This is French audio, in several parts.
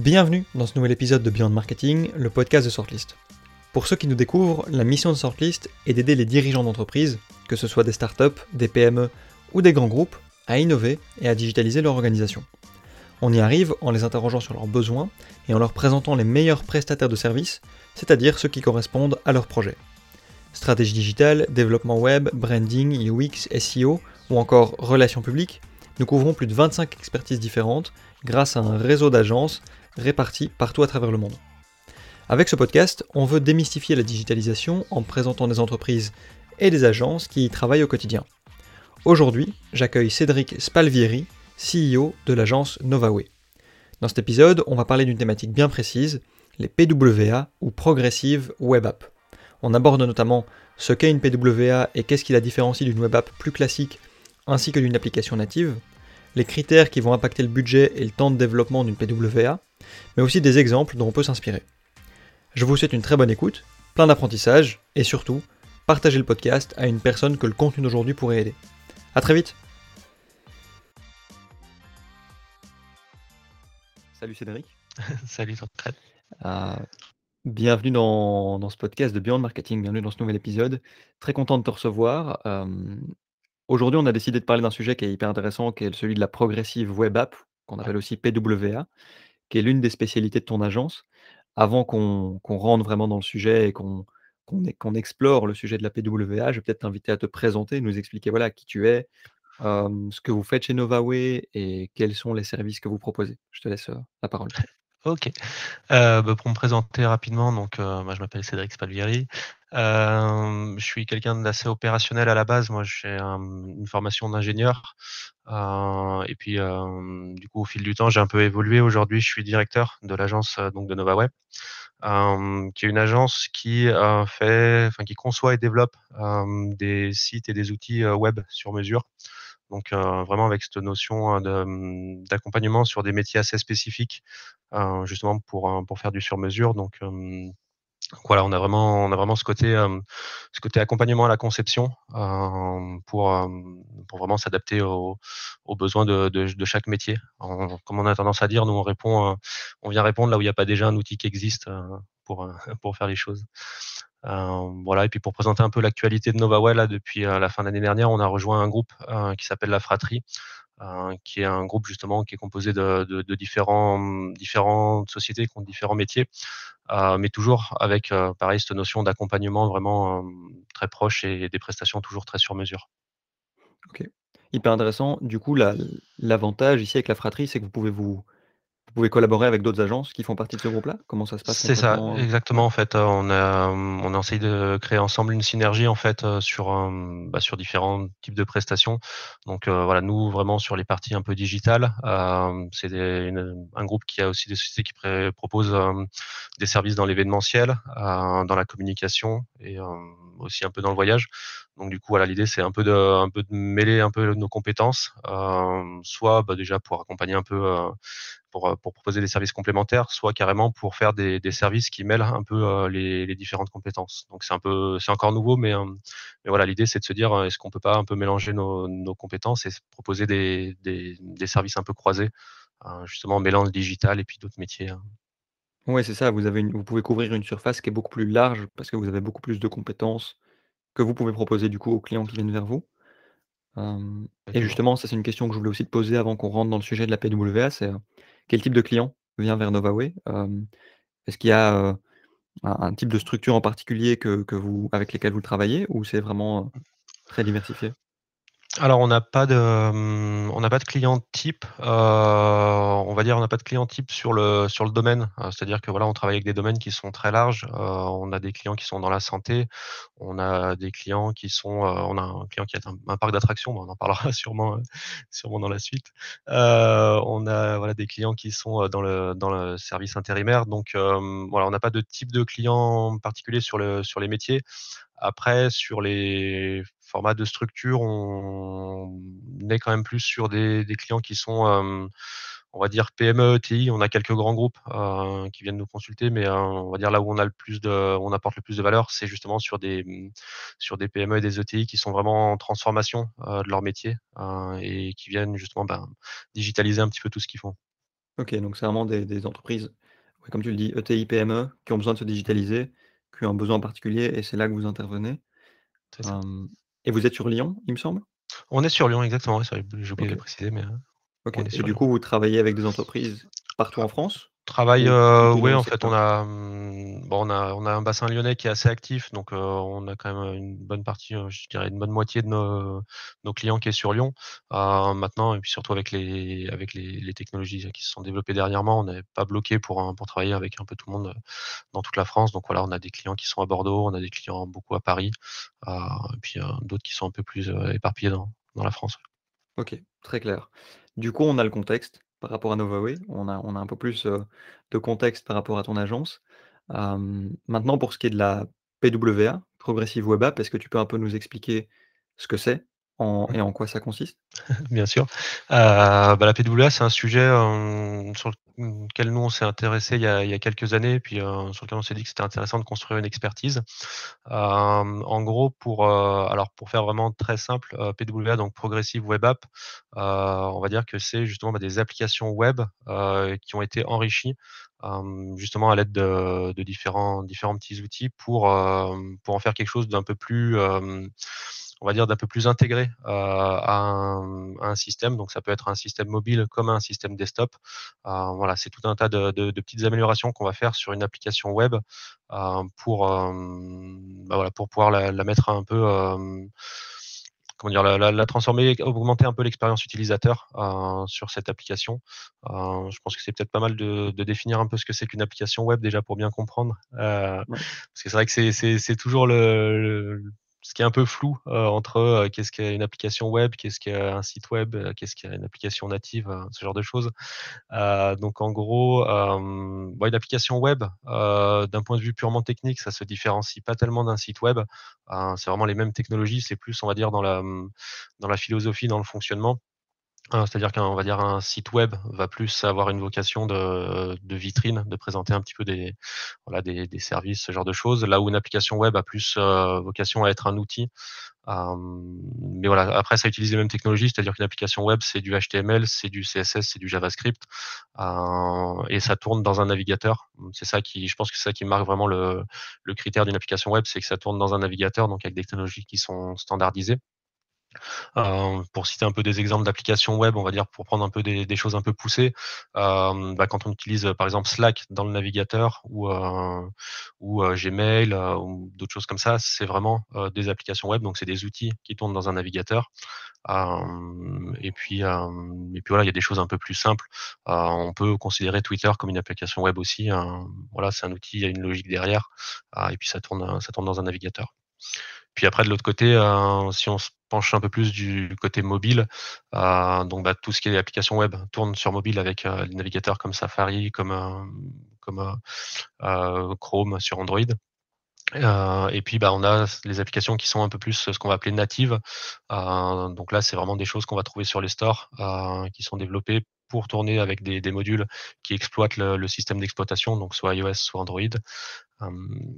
Bienvenue dans ce nouvel épisode de Beyond Marketing, le podcast de Sortlist. Pour ceux qui nous découvrent, la mission de Sortlist est d'aider les dirigeants d'entreprise, que ce soit des startups, des PME ou des grands groupes, à innover et à digitaliser leur organisation. On y arrive en les interrogeant sur leurs besoins et en leur présentant les meilleurs prestataires de services, c'est-à-dire ceux qui correspondent à leur projet. Stratégie digitale, développement web, branding, UX, SEO ou encore relations publiques, nous couvrons plus de 25 expertises différentes grâce à un réseau d'agences réparties partout à travers le monde. Avec ce podcast, on veut démystifier la digitalisation en présentant des entreprises et des agences qui y travaillent au quotidien. Aujourd'hui, j'accueille Cédric Spalvieri, CEO de l'agence Novaway. Dans cet épisode, on va parler d'une thématique bien précise, les PWA ou Progressive Web App. On aborde notamment ce qu'est une PWA et qu'est-ce qui la différencie d'une web app plus classique ainsi que d'une application native, les critères qui vont impacter le budget et le temps de développement d'une PWA, mais aussi des exemples dont on peut s'inspirer. Je vous souhaite une très bonne écoute, plein d'apprentissage et surtout, partagez le podcast à une personne que le contenu d'aujourd'hui pourrait aider. A très vite Salut Cédric. Salut Jean-Claude. Euh, bienvenue dans, ce podcast de Beyond Marketing, bienvenue dans ce nouvel épisode. Très content de te recevoir. Euh, aujourd'hui, on a décidé de parler d'un sujet qui est hyper intéressant, qui est celui de la progressive web app, qu'on appelle aussi PWA, qui est l'une des spécialités de ton agence. Avant qu'on rentre vraiment dans le sujet et qu'on explore le sujet de la PWA, je vais peut-être t'inviter à te présenter, nous expliquer voilà qui tu es, ce que vous faites chez Novaway et quels sont les services que vous proposez. Je te laisse la parole. Ok. Bah, pour me présenter rapidement, donc moi je m'appelle Cédric Spalvieri. je suis quelqu'un d'assez opérationnel à la base. Moi, j'ai une formation d'ingénieur. et puis, du coup, au fil du temps, j'ai un peu évolué. Aujourd'hui, je suis directeur de l'agence donc de NovaWeb, qui est une agence qui fait, enfin, qui conçoit et développe des sites et des outils web sur mesure. Donc vraiment avec cette notion mmh, d'accompagnement sur des métiers assez spécifiques, justement pour, pour faire du sur-mesure. Donc voilà, on a vraiment, on a vraiment ce côté, ce côté accompagnement à la conception pour, pour vraiment s'adapter aux, besoins de, de, chaque métier. comme on a tendance à dire, nous on répond, on vient répondre là où il n'y a pas déjà un outil qui existe pour, pour faire les choses. Euh, voilà, et puis pour présenter un peu l'actualité de NovaWell, là, depuis euh, la fin de l'année dernière, on a rejoint un groupe euh, qui s'appelle La Fratrie, qui est un groupe justement qui est composé de, de, différents, différentes sociétés qui ont différents métiers, mais toujours avec, pareil, cette notion d'accompagnement vraiment très proche et des prestations toujours très sur mesure. Ok, hyper intéressant. Du coup, l'avantage ici avec La Fratrie, c'est que vous pouvez vous vous pouvez collaborer avec d'autres agences qui font partie de ce groupe-là? Comment ça se passe C'est ça, euh? exactement. En fait, on a, on a essayé de créer ensemble une synergie en fait sur, bah, sur différents types de prestations. Donc voilà, nous vraiment sur les parties un peu digitales, c'est un groupe qui a aussi des sociétés qui proposent des services dans l'événementiel, dans la communication et aussi un peu dans le voyage. Donc du coup, voilà, l'idée c'est un peu de, mêler un peu nos compétences, soit bah, déjà pour accompagner un peu pour, pour, proposer des services complémentaires, soit carrément pour faire des, services qui mêlent un peu les, différentes compétences. Donc c'est un peu, c'est encore nouveau, mais, voilà, l'idée c'est de se dire est-ce qu'on peut pas un peu mélanger nos, compétences et proposer des, services un peu croisés, justement en mêlant le digital et puis d'autres métiers. Hein. Oui, c'est ça. Vous, avez vous pouvez couvrir une surface qui est beaucoup plus large parce que vous avez beaucoup plus de compétences que vous pouvez proposer du coup aux clients qui viennent vers vous. et justement, ça c'est une question que je voulais aussi te poser avant qu'on rentre dans le sujet de la PWA, c'est quel type de client vient vers Novaway? Est-ce qu'il y a un, type de structure en particulier que, vous, avec lesquelles vous travaillez ou c'est vraiment très diversifié? Alors on n'a pas de, hum, on n'a pas de client type, euh, on va dire on n'a pas de client type sur le sur le domaine. Euh, c'est-à-dire que voilà, on travaille avec des domaines qui sont très larges. Euh, on a des clients qui sont dans la santé, on a des clients qui sont, on a un client qui a un, parc d'attractions, on en parlera sûrement sûrement dans la suite. on a voilà des clients qui sont dans le dans le service intérimaire. Donc voilà, on n'a pas de type de client particulier sur le sur les métiers. Après, sur les formats de structure, on est quand même plus sur des, clients qui sont, on va dire PME, ETI. On a quelques grands groupes qui viennent nous consulter, mais on va dire là où on a le plus de, on apporte le plus de valeur, c'est justement sur des mmh, sur des PME et des ETI qui sont vraiment en transformation de leur métier et qui viennent justement ben, digitaliser un petit peu tout ce qu'ils font. OK, donc c'est vraiment des des entreprises, ouais, comme tu le dis, ETI, PME, qui ont besoin de se digitaliser, qui ont un besoin particulier et c'est là que vous intervenez. Et vous êtes sur Lyon, il me semble? On est sur Lyon exactement, j'ai oublié de le préciser, mais, heu, OK et du Lyon. coup, vous travaillez avec des entreprises partout en France? Travail, ou heu, plutôt dans ouais, le en fait, on a, mmh, bon, on a on a un bassin lyonnais qui est assez actif, donc heu, on a quand même, une bonne partie, heu, je dirais une bonne moitié de nos nos clients qui est sur Lyon. Maintenant et puis surtout avec les avec les les technologies qui se sont développées dernièrement, on n'est pas bloqué pour, pour travailler avec un peu tout le monde, dans toute la France. Donc voilà, on a des clients qui sont à Bordeaux, on a des clients beaucoup à Paris, et puis, d'autres qui sont un peu plus, éparpillés dans dans la France. OK, très clair. Du coup, on a le contexte par rapport à Novaway. On a on a un peu plus, de contexte par rapport à ton agence. Maintenant pour ce qui est de la PWA, Progressive Web App, est-ce que tu peux un peu nous expliquer ce que c'est? En Mmh. et en quoi ça consiste? Bien sûr. Heu, bah, la PWA, c'est un sujet, hem, sur lequel nous on s'est intéressé il y a il y a quelques années, puis, heu, sur lequel on s'est dit que c'était intéressant de construire une expertise. En gros, pour, alors pour faire vraiment très simple, PWA, donc Progressive Web App, on va dire que c'est justement, bah, des applications web, qui ont été enrichies, justement à l'aide de de différents différents petits outils pour, pour en faire quelque chose d'un peu plus, on va dire d'un peu plus intégré, heu, à un à un système. Donc ça peut être un système mobile comme un système desktop. Heu, voilà, c'est tout un tas de de de petites améliorations qu'on va faire sur une application web, heu, pour, bah, voilà, pour pouvoir la la mettre un peu, comment dire? La la la transformer, augmenter un peu l'expérience utilisateur, sur cette application. Je pense que c'est peut-être pas mal de de définir un peu ce que c'est qu'une application web déjà pour bien comprendre, Ouais. parce que c'est vrai que c'est toujours le le ce qui est un peu flou, heu, entre, heu, qu'est-ce qu'est une application web, qu'est-ce qu'un site web, heu, qu'est-ce qu'est une application native, ce genre de choses. Donc en gros, une application web, d'un point de vue purement technique, ça se différencie pas tellement d'un site web. C'est vraiment les mêmes technologies, c'est plus, on va dire, dans la, dans la philosophie, dans le fonctionnement. Heu, c'est-à-dire qu'un va dire un site web va plus avoir une vocation de vitrine, de présenter un petit peu des voilà, des services, ce genre de choses. Là où une application web a plus, heu, vocation à être un outil. Mais voilà, après ça utilise les mêmes technologies, c'est-à-dire qu'une application web, c'est du HTML, c'est du CSS, c'est du JavaScript, et ça tourne dans un navigateur. C'est ça qui je pense que c'est ça qui marque vraiment le le critère d'une application web, c'est que ça tourne dans un navigateur, donc avec des technologies qui sont standardisées. Heu, pour citer un peu des exemples d'applications web, on va dire pour prendre un peu des choses un peu poussées, hem, bah, quand on utilise, par exemple Slack dans le navigateur ou, heu, Gmail, ou d'autres choses comme ça, c'est vraiment, des applications web, donc c'est des outils qui tournent dans un navigateur. Et puis, voilà, il y a des choses un peu plus simples. On peut considérer Twitter comme une application web aussi, hein. Voilà, c'est un outil, il y a une logique derrière, ah, et puis ça tourne dans un navigateur. Puis après de l'autre côté, heu, si on se penche un peu plus du côté mobile, heu, donc bah, tout ce qui est application web tourne sur mobile avec, heu, les navigateurs comme Safari, comme, heu, Chrome sur Android. Et puis, bah, on a les applications qui sont un peu plus ce qu'on va appeler natives. Donc là, c'est vraiment des choses qu'on va trouver sur les stores, qui sont développées pour tourner avec des des modules qui exploitent le le système d'exploitation, donc soit iOS, soit Android.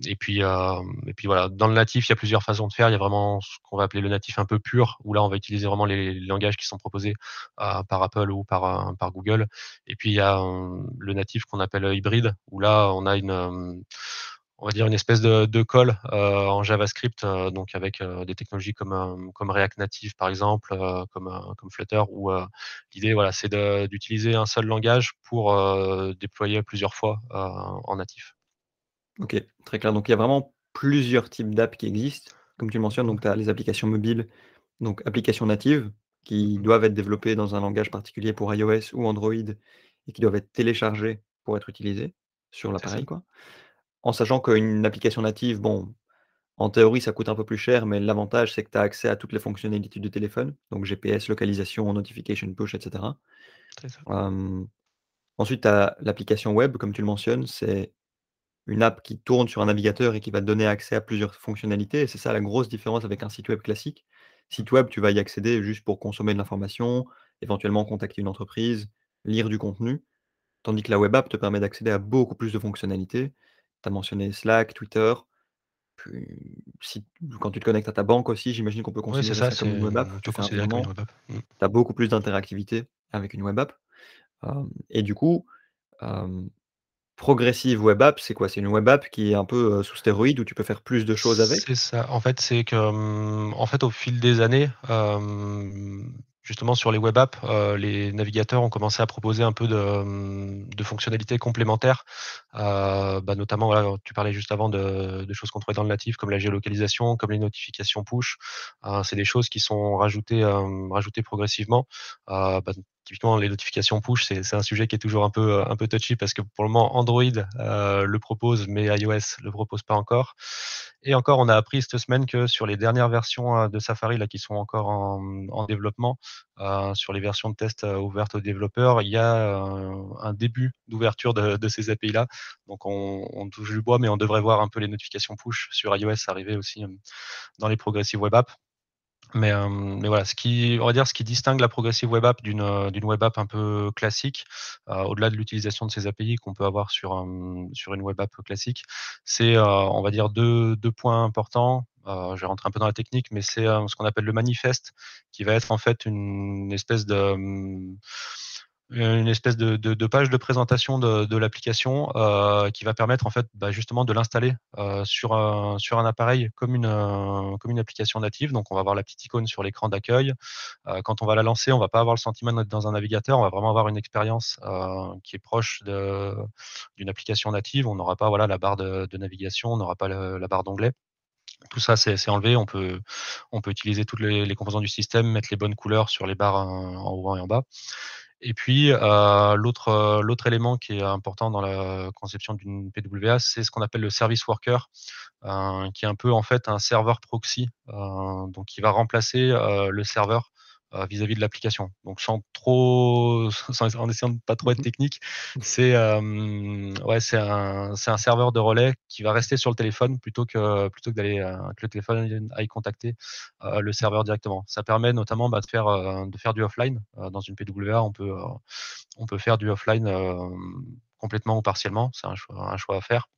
Et puis, et puis voilà, dans le natif, il y a plusieurs façons de faire. Il y a vraiment ce qu'on va appeler le natif un peu pur, où là, on va utiliser vraiment les langages qui sont proposés, heu, par Apple ou par, heu, par Google. Et puis il y a, le natif qu'on appelle, hybride, où là, on a une, on va dire une espèce de colle, heu, en JavaScript, donc avec, des technologies comme, comme React Native par exemple, comme, comme Flutter où, l'idée voilà, c'est d'utiliser un seul langage pour, déployer plusieurs fois, en natif. OK, très clair. Donc il y a vraiment plusieurs types d'apps qui existent. Comme tu le mentionnes, donc tu as les applications mobiles, donc applications natives Mmh qui mh. doivent être développées dans un langage particulier pour iOS ou Android et qui doivent être téléchargées pour être utilisées sur l'appareil, quoi. En sachant qu'une application native, bon, en théorie, ça coûte un peu plus cher, mais l'avantage, c'est que tu as accès à toutes les fonctionnalités du téléphone, donc GPS, localisation, notification push, et cetera. C'est ça. Hem, ensuite, tu as l'application web, comme tu le mentionnes, c'est une app qui tourne sur un navigateur et qui va te donner accès à plusieurs fonctionnalités et c'est ça la grosse différence avec un site web classique. Site web, tu vas y accéder juste pour consommer de l'information, éventuellement contacter une entreprise, lire du contenu, tandis que la web app te permet d'accéder à beaucoup plus de fonctionnalités. Tu as mentionné Slack, Twitter, puis si quand tu te connectes à ta banque aussi, j'imagine qu'on peut considérer ça, ça comme c'est une app. Tu web app. Mmh. tu as beaucoup plus d'interactivité avec une web app. et du coup, Progressive Web App, c'est quoi? C'est une web app qui est un peu, heu, sous stéroïdes où tu peux faire plus de choses avec? C'est ça. En fait, c'est que, en fait, au fil des années, justement sur les web apps, heu, les navigateurs ont commencé à proposer un peu de, fonctionnalités complémentaires. Heu, bah, notamment, tu parlais juste avant de choses qu'on trouvait dans le natif, comme la géolocalisation, comme les notifications push. Heu, c'est des choses qui sont rajoutées, progressivement. Bah, typiquement les notifications push, c'est un sujet qui est toujours un peu, un peu touchy parce que pour le moment Android, heu, le propose, mais iOS le propose pas encore. Et encore, on a appris cette semaine que sur les dernières versions, heu, de Safari là qui sont encore en, en développement, sur les versions de test, ouvertes aux développeurs, il y a, un début d'ouverture de ces API-là. Donc on on touche du bois, mais on devrait voir un peu les notifications push sur iOS arriver aussi, dans les progressive web apps. Mais, hem, mais voilà, ce qui on va dire ce qui distingue la progressive web app d'une, d'une web app un peu classique, heu, au-delà de l'utilisation de ces API qu'on peut avoir sur, hem, sur une web app classique, c'est, heu, on va dire deux deux points importants. Je vais rentrer un peu dans la technique, mais c'est, ce qu'on appelle le manifeste, qui va être en fait une espèce de, une espèce de de de page de présentation de de l'application, heu, qui va permettre en fait, bah, justement de l'installer, heu, sur un sur un appareil comme une, heu, comme une application native. Donc on va avoir la petite icône sur l'écran d'accueil. Heu, quand on va la lancer, on va pas avoir le sentiment d'être dans un navigateur, on va vraiment avoir une expérience, qui est proche d'une application native. On n'aura pas, voilà, la barre de navigation, on n'aura pas la barre d'onglet. Tout ça, c'est enlevé. On peut on peut utiliser toutes les les composants du système, mettre les bonnes couleurs sur les barres, en haut et en bas. Et puis, l'autre, heu, l'autre élément qui est important dans la conception d'une PWA, c'est ce qu'on appelle le service worker, heu, qui est un peu en fait un serveur proxy, donc qui va remplacer, le serveur, vis-à-vis de l'application. Donc sans trop sans en essayant de pas trop être Mmh technique, c'est, ouais, c'est un c'est un serveur de relais qui va rester sur le téléphone plutôt que plutôt que d'aller, heu, que le téléphone aille contacter, heu, le serveur directement. Ça permet notamment, bah, de faire, heu, de faire du offline. Dans une PWA, on peut, on peut faire du offline, complètement ou partiellement. C'est un choix un choix à faire.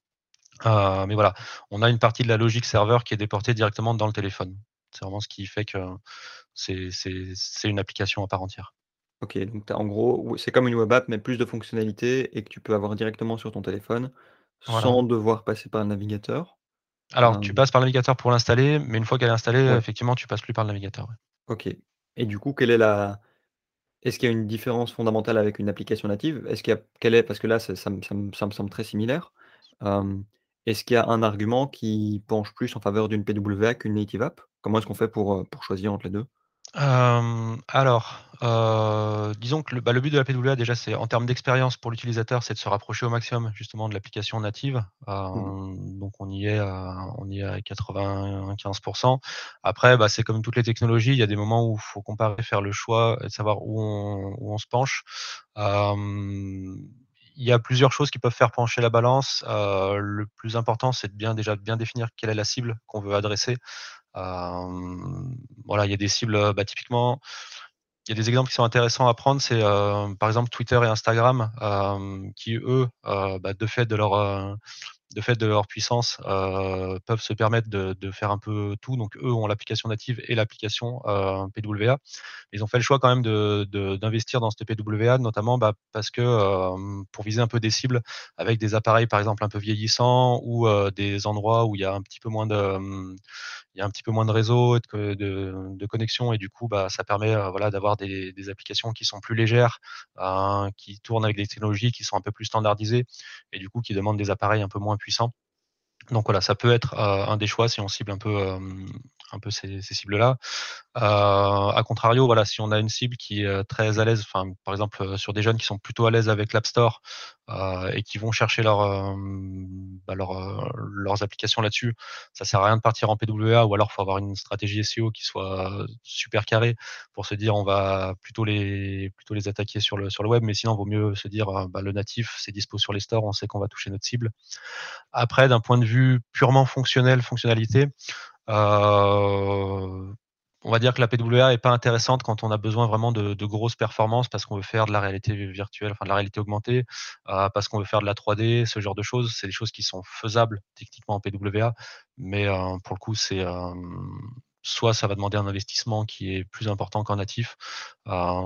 Mais voilà, on a une partie de la logique serveur qui est déportée directement dans le téléphone. C'est vraiment ce qui fait que c'est une application à part entière. OK, donc tu en gros, c'est comme une web app, mais plus de fonctionnalités et que tu peux avoir directement sur ton téléphone, Voilà. sans devoir passer par le navigateur. Alors, tu Hem, passes par le navigateur pour l'installer, mais une fois qu'elle est installée, ouais, effectivement, tu passes plus par le navigateur, ouais. OK. Et du coup, quelle est la est-ce qu'il y a une différence fondamentale avec une application native? Est-ce qu'il y a quelle est parce que là, ça ça me ça me ça me semble très similaire. Hem, est-ce qu'il y a un argument qui penche plus en faveur d'une PWA qu'une native app? Comment est-ce qu'on fait pour, pour choisir entre les 2? Hem, alors, disons que le bah, le but de la PWA déjà, c'est en termes d'expérience pour l'utilisateur, c'est de se rapprocher au maximum justement de l'application native. Mmh donc on y est à on y est à 95% Après, bah, c'est comme toutes les technologies, il y a des moments où il faut comparer, faire le choix et savoir où on où on se penche. Il y a plusieurs choses qui peuvent faire pencher la balance. Le plus important, c'est de bien déjà bien définir quelle est la cible qu'on veut adresser. Hem, voilà, il y a des cibles, heu, bah, typiquement, il y a des exemples qui sont intéressants à prendre, c'est, heu, par exemple Twitter et Instagram, qui eux, bah, de fait de leur, de fait de leur puissance, peuvent se permettre de faire un peu tout. Donc eux ont l'application native et l'application, PWA. Ils ont fait le choix quand même de de d'investir dans cette PWA, notamment, bah, parce que, pour viser un peu des cibles avec des appareils, par exemple, un peu vieillissants ou, des endroits où il y a un petit peu moins de, il y a un petit peu moins de réseau de de de connexion et du coup, bah, ça permet, heu, voilà, d'avoir des applications qui sont plus légères, heu, qui tournent avec des technologies qui sont un peu plus standardisées et du coup qui demandent des appareils un peu moins puissants. Donc voilà, ça peut être, heu, un des choix si on cible un peu, un peu ces cibles-là. Heu, à contrario, voilà, si on a une cible qui est, heu, très à l'aise, par exemple, heu, sur des jeunes qui sont plutôt à l'aise avec l'App Store, et qui vont chercher leur, bah, leurs applications là-dessus, ça sert à rien de partir en PWA ou alors faut avoir une stratégie SEO qui soit super carrée pour se dire: «On va plutôt les plutôt les attaquer sur le sur le web», mais sinon, vaut mieux se dire, bah, le natif, c'est dispo sur les stores, on sait qu'on va toucher notre cible. Après, d'un point de vue purement fonctionnel, fonctionnalité, on va dire que la PWA est pas intéressante quand on a besoin vraiment de grosses performances parce qu'on veut faire de la réalité virtuelle, enfin de la réalité augmentée, heu, parce qu'on veut faire de la 3D, ce genre de choses. C'est des choses qui sont faisables techniquement en PWA, mais heu, pour le coup, c'est, soit ça va demander un investissement qui est plus important qu'en natif,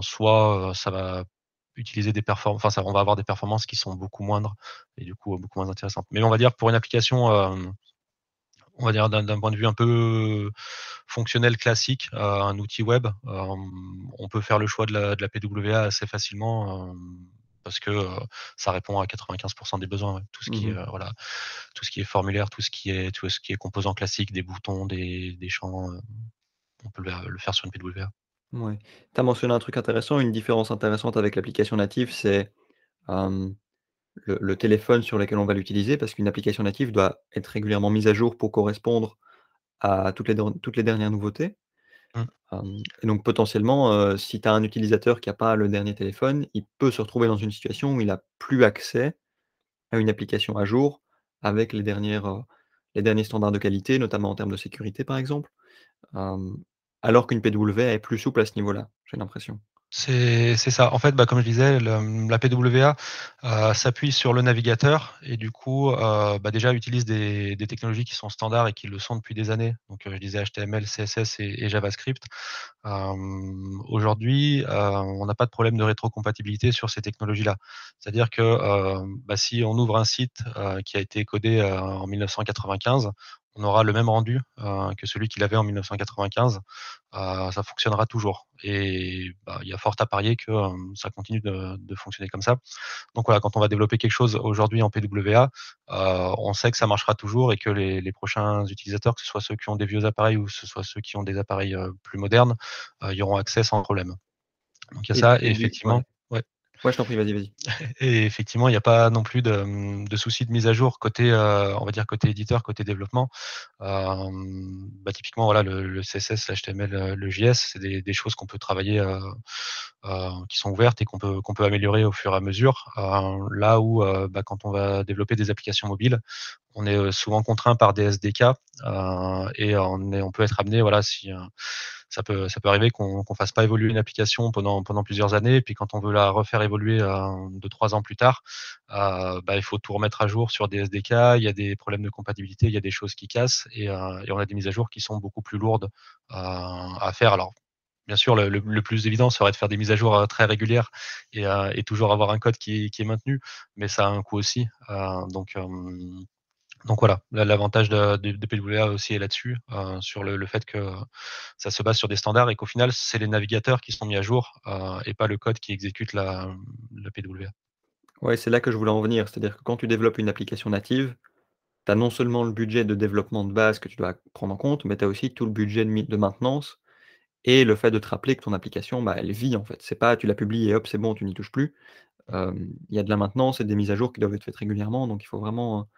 soit, ça va utiliser des performances, enfin, on va avoir des performances qui sont beaucoup moindres et du coup beaucoup moins intéressantes. Mais on va dire pour une application, on va dire d'un point de vue un peu fonctionnel classique, un outil web, on peut faire le choix de la, de la PWA assez facilement parce que ça répond à 95% des besoins. Tout ce qui est mmh voilà, tout ce qui est formulaire, tout ce qui est tout ce qui est composant classique, des boutons, des, des champs, on peut le, faire sur une PWA. Ouais. Tu as mentionné un truc intéressant, une différence intéressante avec l'application native, c'est le, le, téléphone sur lequel on va l'utiliser, parce qu'une application native doit être régulièrement mise à jour pour correspondre à toutes les, toutes les dernières nouveautés. Mmh. et donc potentiellement, si tu as un utilisateur qui n'a pas le dernier téléphone, il peut se retrouver dans une situation où il n'a plus accès à une application à jour avec les, dernières, les derniers standards de qualité, notamment en termes de sécurité par exemple, alors qu'une PWA est plus souple à ce niveau-là, j'ai l'impression. C'est ça. En fait, bah, comme je disais, la PWA euh, s'appuie sur le navigateur et du coup, euh, bah, déjà utilise des, technologies qui sont standards et qui le sont depuis des années. Donc, euh, je disais HTML, CSS et, JavaScript. Aujourd'hui, on n'a pas de problème de rétrocompatibilité sur ces technologies-là. C'est-à-dire que bah, si on ouvre un site qui a été codé en 1995, on aura le même rendu que celui qu'il avait en 1995. ça fonctionnera toujours. Et bah, il y a fort à parier que ça continue de, fonctionner comme ça. Donc voilà, quand on va développer quelque chose aujourd'hui en PWA, on sait que ça marchera toujours et que les, prochains utilisateurs, que ce soit ceux qui ont des vieux appareils ou que ce soit ceux qui ont des appareils plus modernes, y auront accès sans problème. Donc il y a ça, et effectivement. Ouais, je t'en prie, vas-y, vas-y. Et effectivement, il n'y a pas non plus de, de souci de mise à jour côté, euh, on va dire côté éditeur, côté développement. Euh, bah, typiquement, voilà, le, CSS, l'HTML, le JS, c'est des, choses qu'on peut travailler, euh, euh, qui sont ouvertes et qu'on peut, qu'on peut améliorer au fur et à mesure. Euh, là où, euh, bah, quand on va développer des applications mobiles, on est souvent contraint par des SDK et on, peut être amené, voilà, si ça peut, ça peut arriver qu'on ne fasse pas évoluer une application pendant, plusieurs années, puis quand on veut la refaire évoluer euh, deux, trois ans plus tard, euh, bah, il faut tout remettre à jour sur des SDK, il y a des problèmes de compatibilité, il y a des choses qui cassent, et, euh, on a des mises à jour qui sont beaucoup plus lourdes à faire. Alors, bien sûr, le, plus évident serait de faire des mises à jour très régulières et, et toujours avoir un code qui, qui, est maintenu, mais ça a un coût aussi. donc, donc voilà, l'avantage de, PWA aussi est là-dessus, euh, sur le, fait que ça se base sur des standards et qu'au final, c'est les navigateurs qui sont mis à jour euh, et pas le code qui exécute la, PWA. Oui, c'est là que je voulais en venir. C'est-à-dire que quand tu développes une application native, tu as non seulement le budget de développement de base que tu dois prendre en compte, mais tu as aussi tout le budget de, maintenance et le fait de te rappeler que ton application, bah, elle vit en fait. C'est pas tu l'as publié et hop, c'est bon, tu n'y touches plus. Il y a de la maintenance et des mises à jour qui doivent être faites régulièrement, donc il faut vraiment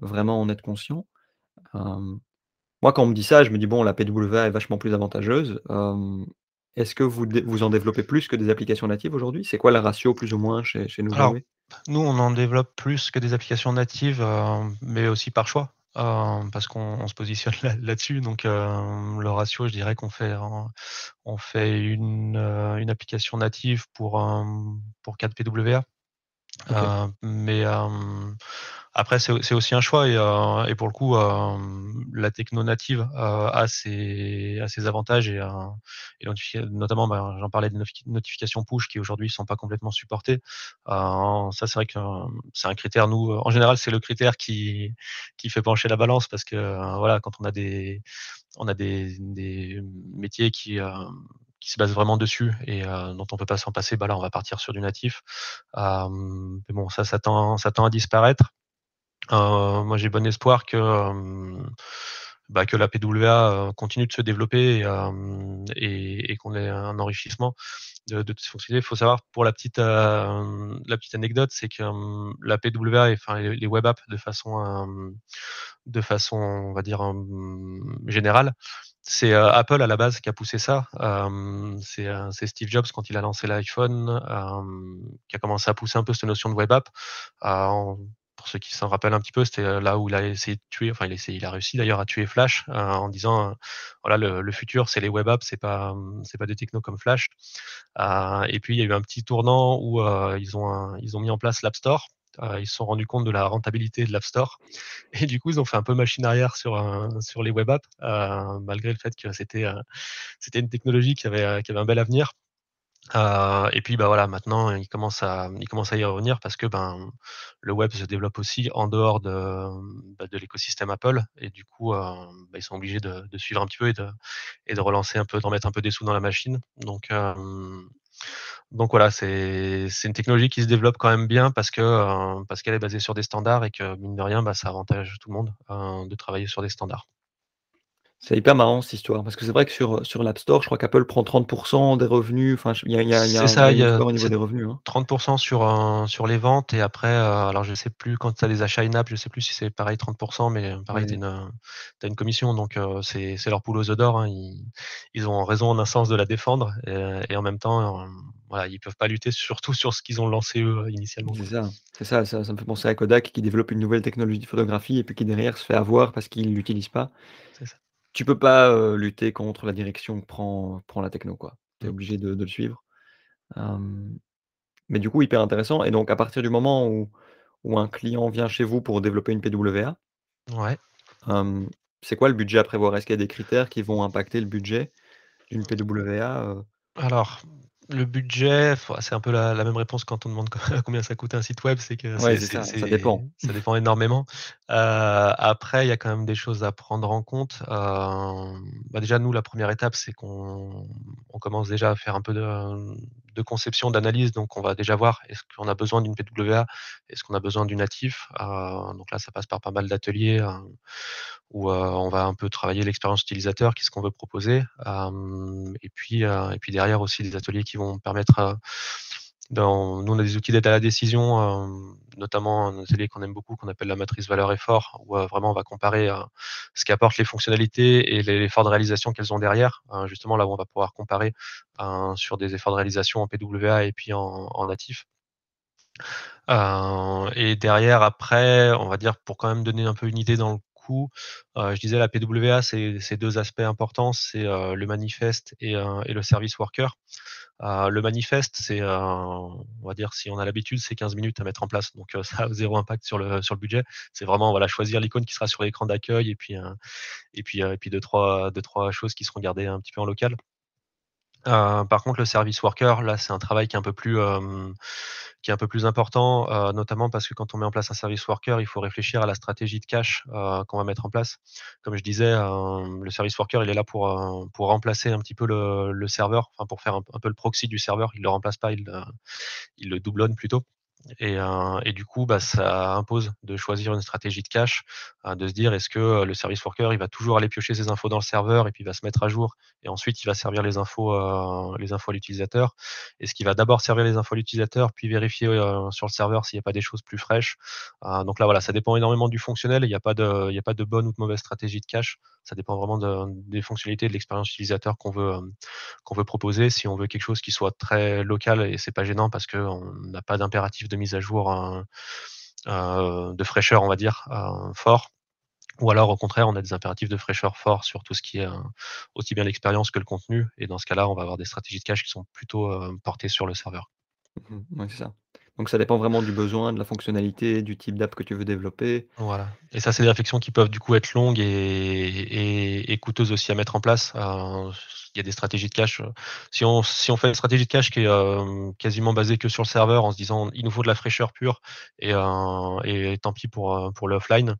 vraiment en être conscient. moi, quand on me dit ça, je me dis: «Bon, la PWA est vachement plus avantageuse». est-ce que vous vous en développez plus que des applications natives aujourd'hui? C'est quoi la ratio plus ou moins chez chez nous nous, on en développe plus que des applications natives, mais aussi par choix, parce qu'on se positionne là-dessus. Donc, le ratio, je dirais qu'on fait on fait une, une application native pour, pour 4 PWA. mais après, c'est aussi un choix et, euh, et pour le coup, euh, la techno native euh, a, ses, a ses avantages et, et notamment, bah, j'en parlais des notifications push qui aujourd'hui sont pas complètement supportées. ça, c'est vrai que c'est un critère. Nous, en général, c'est le critère qui qui fait pencher la balance parce que voilà, quand on a des on a des, des métiers qui qui se basent vraiment dessus et dont on peut pas s'en passer, bah là on va partir sur du natif. mais bon, ça, ça tend, ça tend à disparaître. Euh, moi, j'ai bon espoir que, euh, bah, que la PWA euh, continue de se développer et, qu'on ait un enrichissement de, de Il faut savoir, pour la petite, la petite anecdote, c'est que la PWA, et, enfin, les, web apps de façon, de façon, on va dire, générale, c'est Apple à la base qui a poussé ça. c'est Steve Jobs quand il a lancé l'iPhone qui a commencé à pousser un peu cette notion de web app pour ceux qui s'en rappellent un petit peu, c'était euh, là où il a essayé de tuer, enfin il a, essayé, il a réussi d'ailleurs à tuer Flash euh, en disant euh, voilà le, futur c'est les web apps, c'est pas c'est pas des technos comme Flash. et puis il y a eu un petit tournant où ils ont ils ont mis en place l'App Store. ils se sont rendus compte de la rentabilité de l'App Store et du coup ils ont fait un peu machine arrière sur sur les web apps malgré le fait que c'était c'était une technologie qui avait qui avait un bel avenir Heu et puis, bah, voilà, maintenant, ils commencent à ils commencent à y revenir parce que, ben, le web se développe aussi en dehors de, bah, de l'écosystème Apple et du coup, heu, bah, ils sont obligés de de suivre un petit peu et de et de relancer un peu, de remettre un peu des sous dans la machine. Donc, hem, donc voilà, c'est une technologie qui se développe quand même bien parce que, heu, parce qu'elle est basée sur des standards et que mine de rien, bah, ça avantage tout le monde, heu, de travailler sur des standards. C'est hyper marrant cette histoire, parce que c'est vrai que sur, sur l'App Store, je crois qu'Apple prend 30% des revenus, enfin il y a y a y C'est a ça, y au niveau des revenus, hein. 30 sur, heu, sur les ventes et après, heu, alors je sais plus quand tu as les achats in-app, je sais plus si c'est pareil 30% mais pareil, tu as Ouais, une, as commission donc heu, c'est leur poule aux œufs d'or, hein. Ils ils ont raison en un sens de la défendre et et en même temps, hem, voilà, ils peuvent pas lutter surtout sur ce qu'ils ont lancé eux, initialement, c'est ça, c'est ça, ça ça me fait penser à Kodak qui développe une nouvelle technologie de photographie et puis qui derrière se fait avoir parce qu'il l'utilise pas. C'est ça. Tu peux pas, lutter contre la direction que prend prend la techno, quoi. Tu es Mmh. obligé de de le suivre. Mais du coup hyper intéressant et donc à partir du moment où où un client vient chez vous pour développer une PWA, Ouais. c'est quoi le budget à prévoir? Est-ce qu'il y a des critères qui vont impacter le budget d'une PWA, heu? Alors, le budget, c'est un peu la la même réponse quand on demande co combien ça coûte un site web, c'est que Ouais, ça, dépend. ça dépend énormément. Heu, après, il y a quand même des choses à prendre en compte. Hem, bah, déjà, nous, la première étape, c'est qu'on on commence déjà à faire un peu de de conception, d'analyse. Donc on va déjà voir, est-ce qu'on a besoin d'une PWA? Est-ce qu'on a besoin du natif? Heu, donc là, ça passe par pas mal d'ateliers, où, on va un peu travailler l'expérience utilisateur, qu'est-ce qu'on veut proposer? Et puis, et puis derrière aussi des ateliers qui vont permettre, heu, dans nous on a des outils d'aide à la décision, hem, notamment un atelier qu'on aime beaucoup, qu'on appelle la matrice valeur effort, où, heu, vraiment on va comparer, heu, ce qu'apportent les fonctionnalités et les l'effort de réalisation qu'elles ont derrière. Heu, justement là où on va pouvoir comparer, heu, sur des efforts de réalisation en PWA et puis en en natif. Et derrière après, on va dire pour quand même donner un peu une idée dans le heu, je disais la PWA c'est 2 aspects importants, c'est, heu, le manifeste et heu et le service worker. Le manifeste, c'est, on va dire si on a l'habitude, c'est 15 minutes à mettre en place, donc ça a 0 impact sur le sur le budget. C'est vraiment, voilà, choisir l'icône qui sera sur l'écran d'accueil et puis, et puis, et puis 2-3 2-3 choses qui seront gardées un petit peu en local. Heu, par contre, le service worker, là, c'est un travail qui est un peu plus, hem, qui est un peu plus important, heu, notamment parce que quand on met en place un service worker, il faut réfléchir à la stratégie de cache, qu'on va mettre en place. Comme je disais, le service worker, il est là pour, pour remplacer un petit peu le serveur, enfin pour faire un peu le proxy du serveur. Il le remplace pas, il il le doublonne plutôt. Et, heu, et du coup, bah, ça impose de choisir une stratégie de cache, heu, de se dire: «Est-ce que, heu, le service worker, il va toujours aller piocher ses infos dans le serveur et puis il va se mettre à jour et ensuite il va servir les infos, infos à l'utilisateur? Est-ce qu'il va d'abord servir les infos à l'utilisateur puis vérifier, sur le serveur s'il n'y a pas des choses plus fraîches?» heu, donc là, voilà, ça dépend énormément du fonctionnel. Il y a pas de il y a pas de bonne ou de mauvaise stratégie de cache. Ça dépend vraiment de des fonctionnalités, de l'expérience utilisateur qu'on veut, qu'on veut proposer. Si on veut quelque chose qui soit très local et c'est pas gênant parce qu'on n'a pas d'impératif de mise à jour, heu heu, de fraîcheur, on va dire, fort. Ou alors au contraire, on a des impératifs de fraîcheur forts sur tout ce qui est, aussi bien l'expérience que le contenu et dans ce cas-là, on va avoir des stratégies de cache qui sont plutôt, portées sur le serveur. Mmh Ouais, c'est ça. Donc ça dépend vraiment du besoin, de la fonctionnalité, du type d'app que tu veux développer. Voilà et ça, c'est des réflexions qui peuvent du coup être longues et coûteuses aussi à mettre en place. Heu, il y a des stratégies de cache, heu, si on fait une stratégie de cache qui est, hem, quasiment basée que sur le serveur en se disant: «Il nous faut de la fraîcheur pure et tant pis pour, pour l'offline»,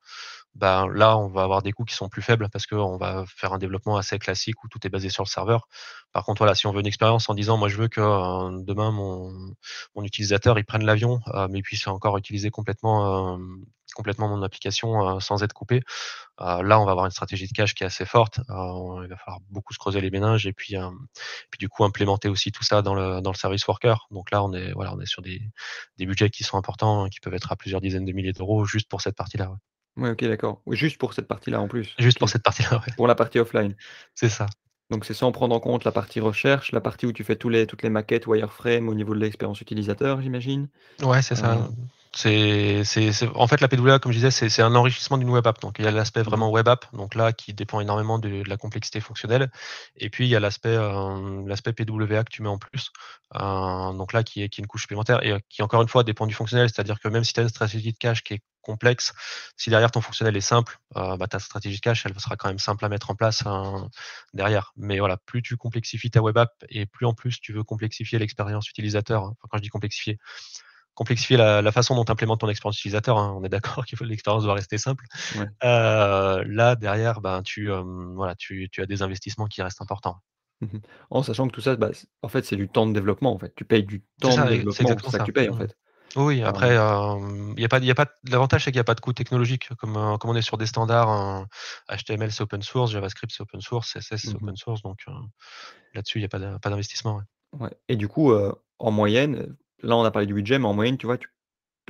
ben, là, on va avoir des coûts qui sont plus faibles parce qu'on va faire un développement assez classique où tout est basé sur le serveur. Par contre, voilà, si on veut une expérience en disant: «Moi, je veux que, heu, demain mon utilisateur, il prenne l'avion, heu, mais puisse encore utiliser complètement, hem, complètement mon application, heu, sans être coupé», là, on va avoir une stratégie de cache qui est assez forte. Il va falloir beaucoup se creuser les méninges et puis, du coup implémenter aussi tout ça dans le service worker. Donc là, on est voilà, on est sur des budgets qui sont importants, hein, qui peuvent être à plusieurs dizaines de milliers d'euros juste pour cette partie-là. Ouais, OK, d'accord. Oui, juste pour cette partie-là en plus? Juste pour cette partie-là, ouais. Pour la partie offline? C'est ça. Donc c'est sans prendre en compte la partie recherche, la partie où tu fais tous les toutes les maquettes wireframe au niveau de l'expérience utilisateur, j'imagine? Ouais, c'est ça. C'est c'est en fait, la PWA, comme je disais, c'est un enrichissement d'une web app. Donc il y a l'aspect vraiment web app, donc là, qui dépend énormément de de la complexité fonctionnelle et puis il y a l'aspect, l'aspect PWA que tu mets en plus, heu, donc là, qui est qui est une couche supplémentaire et heu, qui encore une fois dépend du fonctionnel. C'est-à-dire que même si tu as une stratégie de cache qui est complexe, si derrière ton fonctionnel est simple, bah, ta stratégie de cache, elle sera quand même simple à mettre en place, hein, derrière. Mais voilà, plus tu complexifies ta web app et plus en plus tu veux complexifier l'expérience utilisateur, hein. Quand je dis complexifier, complexifier la la façon dont tu implémentes ton expérience utilisateur, hein. On est d'accord qu'il faut l'expérience doit rester simple. Ouais. Heu, là derrière, ben, tu, hem, voilà, tu tu as des investissements qui restent importants. Mmh mh. En sachant que tout ça, bah, en fait, c'est du temps de développement, en fait. Tu payes du temps de ça c'est développement, c'est exactement ça que tu payes, en fait. Oui, après, il y a pas il y a pas l'avantage, c'est qu'il y a pas de coût technologique comme, comme on est sur des standards, HTML, c'est open source, JavaScript, c'est open source, CSS, c'est Mmh mh. open source, donc là-dessus, il y a pas de d'investissement, ouais. Ouais et du coup, en moyenne, là, on a parlé du budget, mais en moyenne, tu vois, tu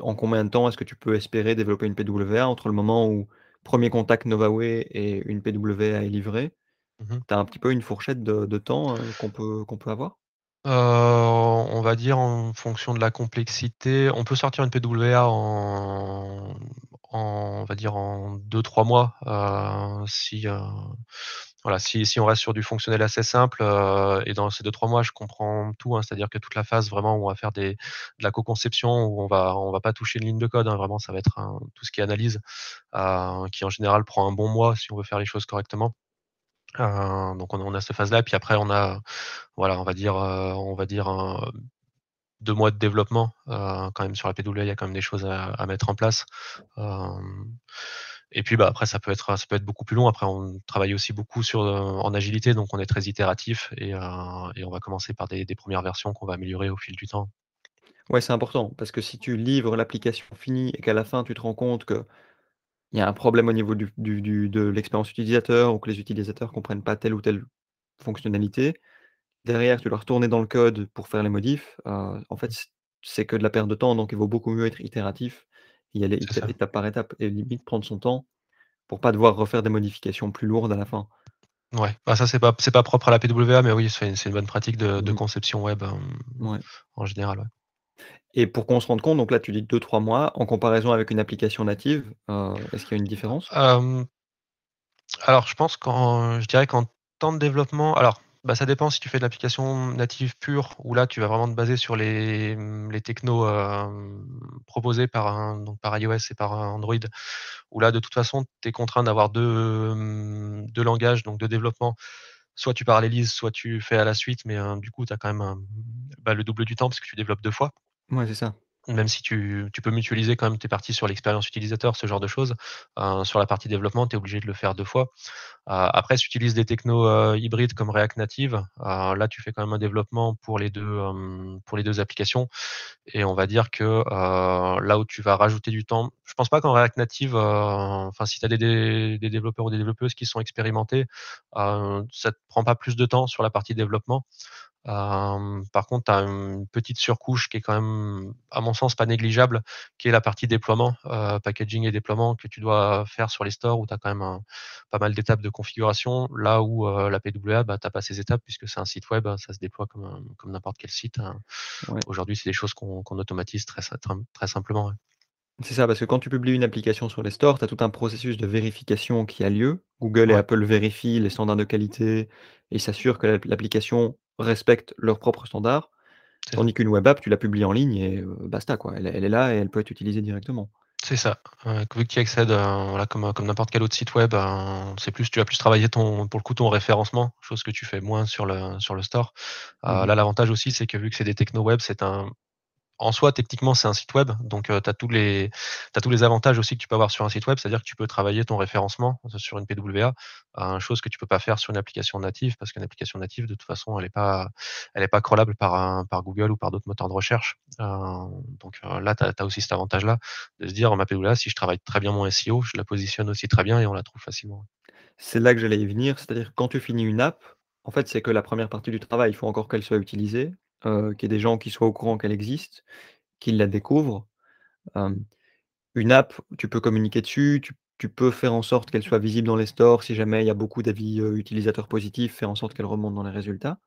en combien de temps est-ce que tu peux espérer développer une PWA entre le moment où 1er contact Novaway et une PWA est livrée? Mh. Tu as un petit peu une fourchette de de temps, heu, qu'on peut qu'on peut avoir? Heu, on va dire en fonction de la complexité, on peut sortir une PWA en en on va dire en 2-3 mois, si, heu, voilà, si on reste sur du fonctionnel assez simple, heu et dans ces 2-3 mois, je comprends tout, hein. C'est-à-dire que toute la phase vraiment où on va faire des de la co-conception, où on va on va pas toucher une ligne de code, hein. Vraiment, ça va être un tout ce qui est analyse, heu, qui en général prend un bon mois si on veut faire les choses correctement. Heu, donc on a on a cette phase-là puis après on a, voilà, on va dire, heu, on va dire, heu, 2 mois de développement, heu, quand même sur la PWA, il y a quand même des choses à à mettre en place. Et puis, bah, après ça peut être ça peut être beaucoup plus long. Après on travaille aussi beaucoup sur, heu, en agilité, donc on est très itératif et heu et on va commencer par des des 1res versions qu'on va améliorer au fil du temps. Ouais, c'est important parce que si tu livres l'application finie et qu'à la fin, tu te rends compte qu'il y a un problème au niveau du du du de l'expérience utilisateur ou que les utilisateurs comprennent pas telle ou telle fonctionnalité, derrière, tu dois retourner dans le code pour faire les modifs, heu, en fait, Mmh. c'est que de la perte de temps, donc il vaut beaucoup mieux être itératif, y aller étape par étape et limite prendre son temps pour pas devoir refaire des modifications plus lourdes à la fin. Ouais, bah, ça, c'est pas c'est pas propre à la PWA, mais oui, c'est c'est une bonne pratique de Mmh de conception web, Mouais. en général, ouais. Et pour qu'on se rende compte, donc là, tu dis 2-3 mois, en comparaison avec une application native, heu, est-ce qu'il y a une différence? Alors je pense qu'en je dirais qu'en temps de développement alors, bah, ça dépend si tu fais de l'application native pure, où là, tu vas vraiment te baser sur les, les technos, hem, proposés par par iOS et par Android, où là, de toute façon, tu es contraint d'avoir 2, hem, 2 langages, donc de développement. Soit tu parallélises, soit tu fais à la suite, mais heu, du coup, tu as quand même bah, le double du temps parce que tu développes 2 fois. Mouais, c'est ça. Même si tu peux mutualiser quand même tes parties sur l'expérience utilisateur, ce genre de choses. Heu, sur la partie développement, tu es obligé de le faire 2 fois. Heu, après si tu utilises des technos, heu, hybrides comme React Native, heu, là, tu fais quand même un développement pour les 2, hem, pour les 2 applications et on va dire que, là où tu vas rajouter du temps je pense pas qu'en React Native, enfin, si tu as des dé des développeurs ou des développeuses qui sont expérimentés, ça te prend pas plus de temps sur la partie développement. Par contre, tu as une petite surcouche qui est quand même, à mon sens, pas négligeable, qui est la partie déploiement, packaging et déploiement que tu dois faire sur les stores où tu as quand même un pas mal d'étapes de configuration. Là où, la PWA, bah, tu as pas ces étapes puisque c'est un site web, ça se déploie comme, n'importe quel site, hein. Ouais. Aujourd'hui, c'est des choses qu'on qu'on automatise très simplement, ouais. C'est ça, parce que quand tu publies une application sur les stores, tu as tout un processus de vérification qui a lieu. Google et. Apple vérifient les standards de qualité et s'assurent que l'app l'application respecte leurs propres standards. Tandis qu'une web app, tu la publies en ligne et basta, quoi. Elle est elle est là et elle peut être utilisée directement. C'est ça, vu que tu y accèdes, heu, voilà, comme, n'importe quel autre site web, ben, c'est plus tu vas plus travailler ton pour le coup, ton référencement, chose que tu fais moins sur le sur le store. Mmh là, l'avantage aussi, c'est que vu que c'est des technos web, c'est un en soi, techniquement, c'est un site web, donc heu, tu as tous les tous les avantages aussi que tu peux avoir sur un site web. C'est-à-dire que tu peux travailler ton référencement sur une PWA, chose que tu peux pas faire sur une application native parce qu'une application native, de toute façon, elle est pas pas crawlable par un par Google ou par d'autres moteurs de recherche. Heu, donc là, tu as as aussi cet avantage-là, de se dire: «Ma PWA, si je travaille très bien mon SEO, je la positionne aussi très bien et on la trouve facilement». C'est là que j'allais y venir, c'est-à-dire quand tu finis une app, en fait, c'est que la 1re partie du travail. Il faut encore qu'elle soit utilisée, qu'il y ait des gens qui soient au courant qu'elle existe, qu'ils la découvrent. Une app, tu peux communiquer dessus, tu tu peux faire en sorte qu'elle soit visible dans les stores si jamais il y a beaucoup d'avis, utilisateurs positifs, faire en sorte qu'elle remonte dans les résultats.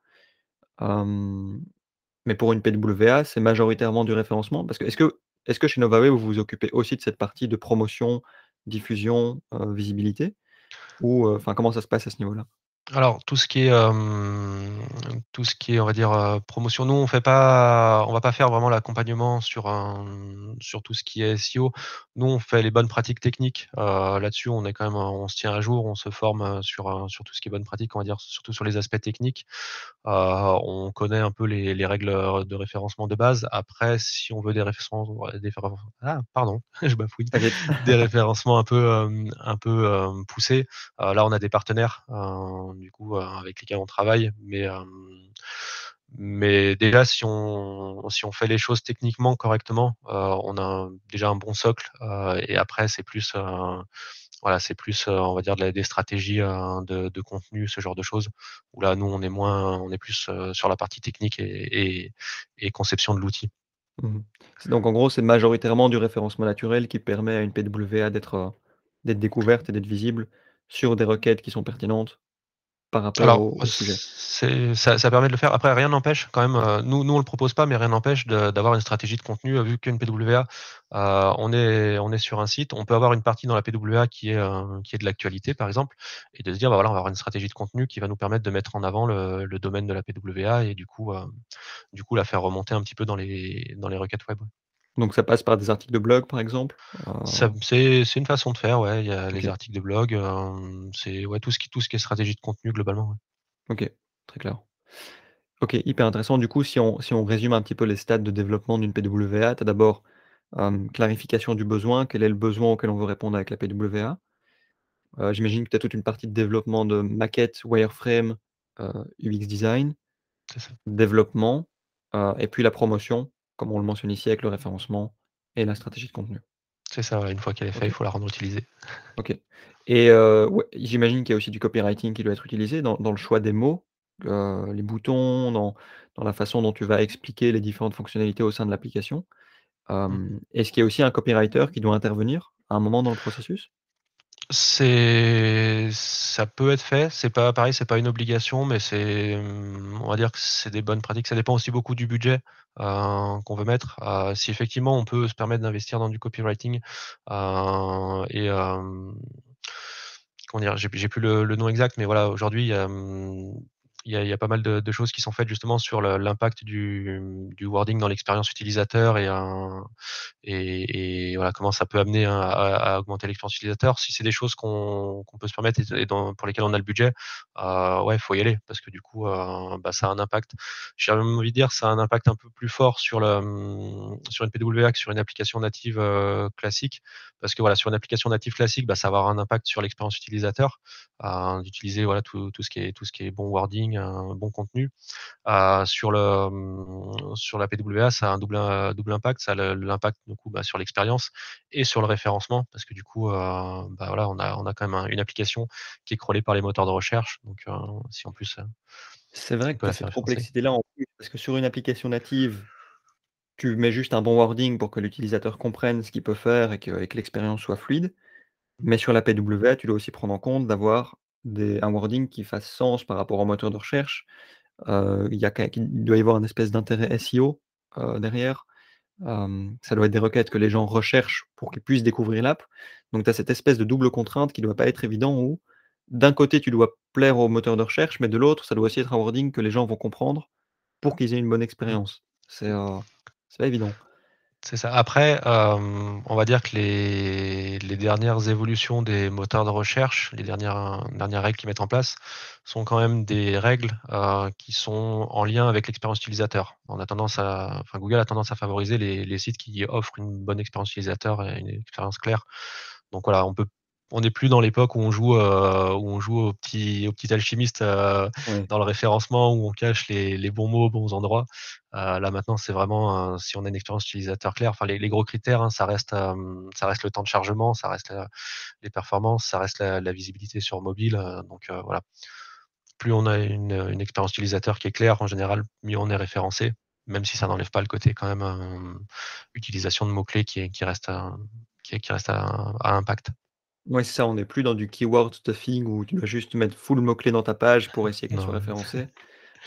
Mais pour une PWA, c'est majoritairement du référencement parce que est-ce que chez Novaway, vous vous occupez aussi de cette partie de promotion, diffusion, visibilité? Ou, enfin, comment ça se passe à ce niveau-là? Alors tout ce qui est, hem, tout ce qui est, on va dire, promotion, nous on fait pas on va pas faire vraiment l'accompagnement sur un sur tout ce qui est SEO. Nous, on fait les bonnes pratiques techniques, là-dessus, on est quand même, on se tient à jour, on se forme, sur, sur tout ce qui est bonnes pratiques, on va dire, surtout sur les aspects techniques. On connaît un peu les les règles, de référencement de base. Après, si on veut des références des ah pardon, je bafouille, des référencements un peu, un peu, poussés, là, on a des partenaires, du coup, heu, avec lesquels on travaille. Mais, mais déjà, si on si on fait les choses techniquement correctement, heu, on a déjà un bon socle, heu, et après c'est plus, heu, voilà, c'est plus, on va dire des stratégies, heu, de contenu, ce genre de choses, où là, nous, on est moins on est plus, sur la partie technique et conception de l'outil. Mmh donc en gros, c'est majoritairement du référencement naturel qui permet à une PWA d'être découverte et d'être visible sur des requêtes qui sont pertinentes par rapport Alors, au au sujet? ça ça permet de le faire. Après, rien n'empêche quand même, heu, nous nous on le propose pas, mais rien n'empêche d'avoir une stratégie de contenu, heu, vu qu'une PWA, heu, on est on est sur un site, on peut avoir une partie dans la PWA qui est, qui est de l'actualité, par exemple, et de se dire: «Bah, voilà, on va avoir une stratégie de contenu qui va nous permettre de mettre en avant le le domaine de la PWA» et du coup, du coup, la faire remonter un petit peu dans les dans les requêtes web. Donc ça passe par des articles de blog, par exemple? Ça c'est une façon de faire, ouais. Il y a les articles de blog, hem, c'est ouais, tout ce qui tout ce qui est stratégie de contenu globalement, ouais. OK, très clair. OK, hyper intéressant. Du coup, si on si on résume un petit peu les stades de développement d'une PWA, tu as d'abord, clarification du besoin. Quel est le besoin auquel on veut répondre avec la PWA? Heu, j'imagine que tu as toute une partie de développement de maquettes, wireframe, UX design, ça. développement, et puis la promotion, comme on le mentionne ici avec le référencement et la stratégie de contenu. C'est ça, une fois qu'elle est faite, il faut la rendre utilisée. OK et ouais, j'imagine qu'il y a aussi du copywriting qui doit être utilisé dans dans le choix des mots, les boutons, dans dans la façon dont tu vas expliquer les différentes fonctionnalités au sein de l'application. Mmh. Est-ce qu'il y a aussi un copywriter qui doit intervenir à un moment dans le processus? C'est ça peut être fait, c'est pas pareil, c'est pas une obligation, mais c'est, on va dire que c'est des bonnes pratiques. Ça dépend aussi beaucoup du budget, heu, qu'on veut mettre. Heu, si effectivement on peut se permettre d'investir dans du copywriting, heu et dire? J'ai plus le nom exact, mais voilà, aujourd'hui, il y a pas mal de choses qui sont faites justement sur l'impact du, wording dans l'expérience utilisateur et voilà, comment ça peut amener à à augmenter l'expérience utilisateur. Si c'est des choses qu'on peut se permettre et pour lesquelles on a le budget, heu, ouais, il faut y aller parce que du coup, heu, bah, ça a un impact. J'ai envie de dire, ça a un impact un peu plus fort sur une PWA que sur une application native, heu, classique. Parce que voilà, sur une application native classique, bah, ça va avoir un impact sur l'expérience utilisateur, heu, d'utiliser voilà tout tout ce qui est bon wording, un bon contenu. Heu, sur le, mmh, sur la PWA, ça a un double double impact. Ça a l'impact du coup, bah, sur l'expérience et sur le référencement parce que du coup, heu, bah, voilà, on a on a quand même un une application qui est crawlée par les moteurs de recherche donc heu, si en plus, C'est vrai que cette complexité-là en plus, parce que sur une application native, tu mets juste un bon wording pour que l'utilisateur comprenne ce qu'il peut faire et que que l'expérience soit fluide. Mais sur la PWA, tu dois aussi prendre en compte d'avoir des un wording qui fasse sens par rapport au moteur de recherche. Heu, il doit y avoir une espèce d'intérêt SEO, heu, derrière. Ça doit être des requêtes que les gens recherchent pour qu'ils puissent découvrir l'app. Donc tu as cette espèce de double contrainte qui doit pas être évident où, d'un côté, tu dois plaire au moteur de recherche, mais de l'autre, ça doit aussi être un wording que les gens vont comprendre pour qu'ils aient une bonne expérience. C'est, c'est pas évident. C'est ça. Après, hem, on va dire que les dernières évolutions des moteurs de recherche, les dernières règles qu'ils mettent en place, sont quand même des règles, heu, qui sont en lien avec l'expérience utilisateur. On a Google a tendance à favoriser les les sites qui offrent une bonne expérience utilisateur et une expérience claire. Donc voilà, on peut on n'est plus dans l'époque où on joue, heu, où on joue Oui. dans le référencement, où on cache les les bons mots aux bons endroits. Heu, là maintenant, c'est vraiment, heu, si on a une expérience utilisateur claire, enfin les les gros critères, hein, ça reste, ça reste le temps de chargement, ça reste, les performances, ça reste la la visibilité sur mobile, donc voilà. Plus on a une, une expérience utilisateur qui est claire, en général, mieux on est référencé, même si ça n'enlève pas le côté quand même, utilisation de mots-clés qui est qui reste, qui qui reste à à impact. Ouais, c'est ça, on n'est plus dans du keyword stuffing où tu dois juste mettre full mots-clés dans ta page pour essayer qu'elle soit Non, référencée.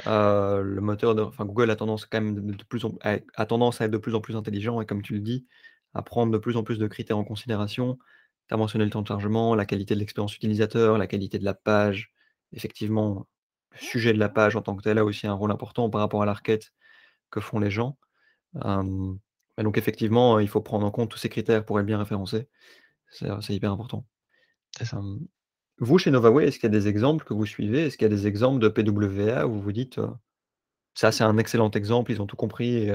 le moteur de enfin Google a tendance quand même de de plus en a tendance à être de plus en plus intelligent et comme tu le dis, à prendre de plus en plus de critères en considération. Tu as mentionné le temps de chargement, la qualité de l'expérience utilisateur, la qualité de la page. Effectivement, le sujet de la page en tant que tel a aussi un rôle important par rapport à la requête que font les gens. Donc effectivement, il faut prendre en compte tous ces critères pour être bien référencé. C'est, hyper important. Ça. Hem, vous chez Novaway, est-ce qu'il y a des exemples que vous suivez? Est-ce qu'il y a des exemples de PWA où vous dites, «Ça, c'est un excellent exemple, ils ont tout compris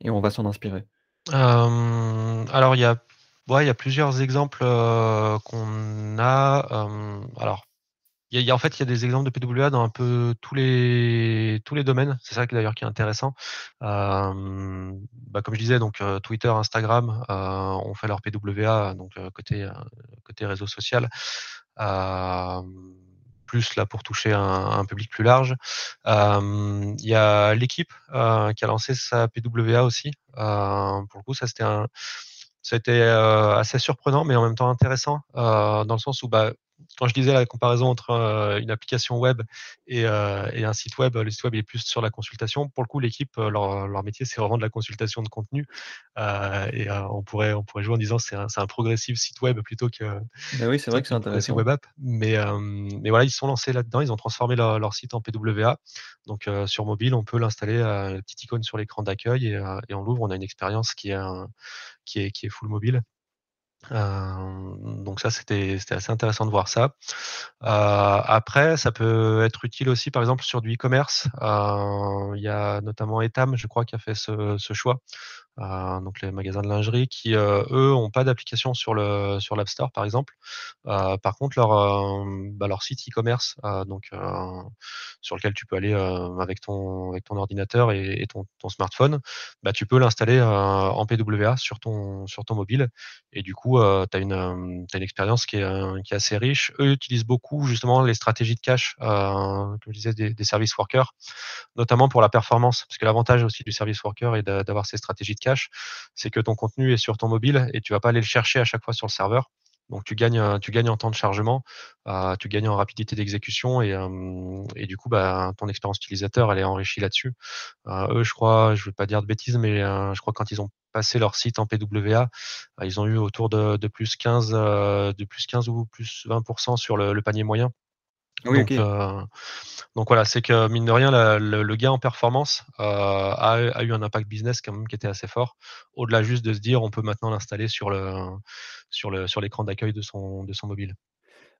et on va s'en inspirer»? Alors il y a ouais, il y a plusieurs exemples, qu'on a, alors y a y a en fait, il y a des exemples de PWA dans un peu tous les tous les domaines. C'est ça qui d'ailleurs qui est intéressant. Bah, comme je disais donc heu, Twitter, Instagram, heu, ont fait leur PWA donc heu, côté, côté réseau social. Plus là pour toucher un public plus large. Il y a l'équipe, qui a lancé sa PWA aussi. Pour le coup, ça c'était a été, assez surprenant, mais en même temps intéressant, dans le sens où, bah, quand je disais la comparaison entre, heu, une application web et heu, et un site web, le site web est plus sur la consultation. Pour le coup, l'équipe, heu, leur leur métier, c'est vraiment de la consultation de contenu. Et on pourrait on pourrait jouer en disant c'est un c'est un progressive site web plutôt que Bah oui, c'est vrai que c'est intéressant. web app. Mais voilà, ils se sont lancés là-dedans, ils ont transformé leur leur site en PWA. Donc sur mobile, on peut l'installer, une petite icône sur l'écran d'accueil et on l'ouvre, on a une expérience qui est un qui est qui est full mobile. Hem, donc ça, c'était assez intéressant de voir ça. Heu, après, ça peut être utile aussi, par exemple, sur du e-commerce. Heu, il y a notamment Etam, je crois, qui a fait ce choix. Donc les magasins de lingerie qui, heu, eux, ont pas d'application sur le sur l'App Store, par exemple. Heu, par contre, leur, hem, bah, leur site e-commerce, donc sur lequel tu peux aller, avec ton avec ton ordinateur et ton smartphone, bah, tu peux l'installer, en PWA sur ton sur ton mobile et du coup, tu as une, une expérience qui est, qui est assez riche. Eux utilisent beaucoup justement les stratégies de cache, comme je disais des des service workers, notamment pour la performance. Parce que l'avantage aussi du service worker d'a d'avoir ces stratégies de cache, c'est que ton contenu est sur ton mobile et tu vas pas aller le chercher à chaque fois sur le serveur. Donc tu gagnes, tu gagnes en temps de chargement, heu, tu gagnes en rapidité d'exécution et hem, et du coup, bah, ton expérience utilisateur, elle est enrichie là-dessus. Heu, eux, je crois, je veux pas dire de bêtises, mais je crois quand ils ont passé leur site en PWA, bah, ils ont eu autour de de +15, heu, de +15 ou +20 sur le le panier moyen. Oui, Donc heu, donc voilà, c'est que mine de rien, la le le gain en performance, heu, a a eu un impact business quand même qui était assez fort. Au-delà juste de se dire: «On peut maintenant l'installer sur le sur le sur l'écran d'accueil de son de son mobile».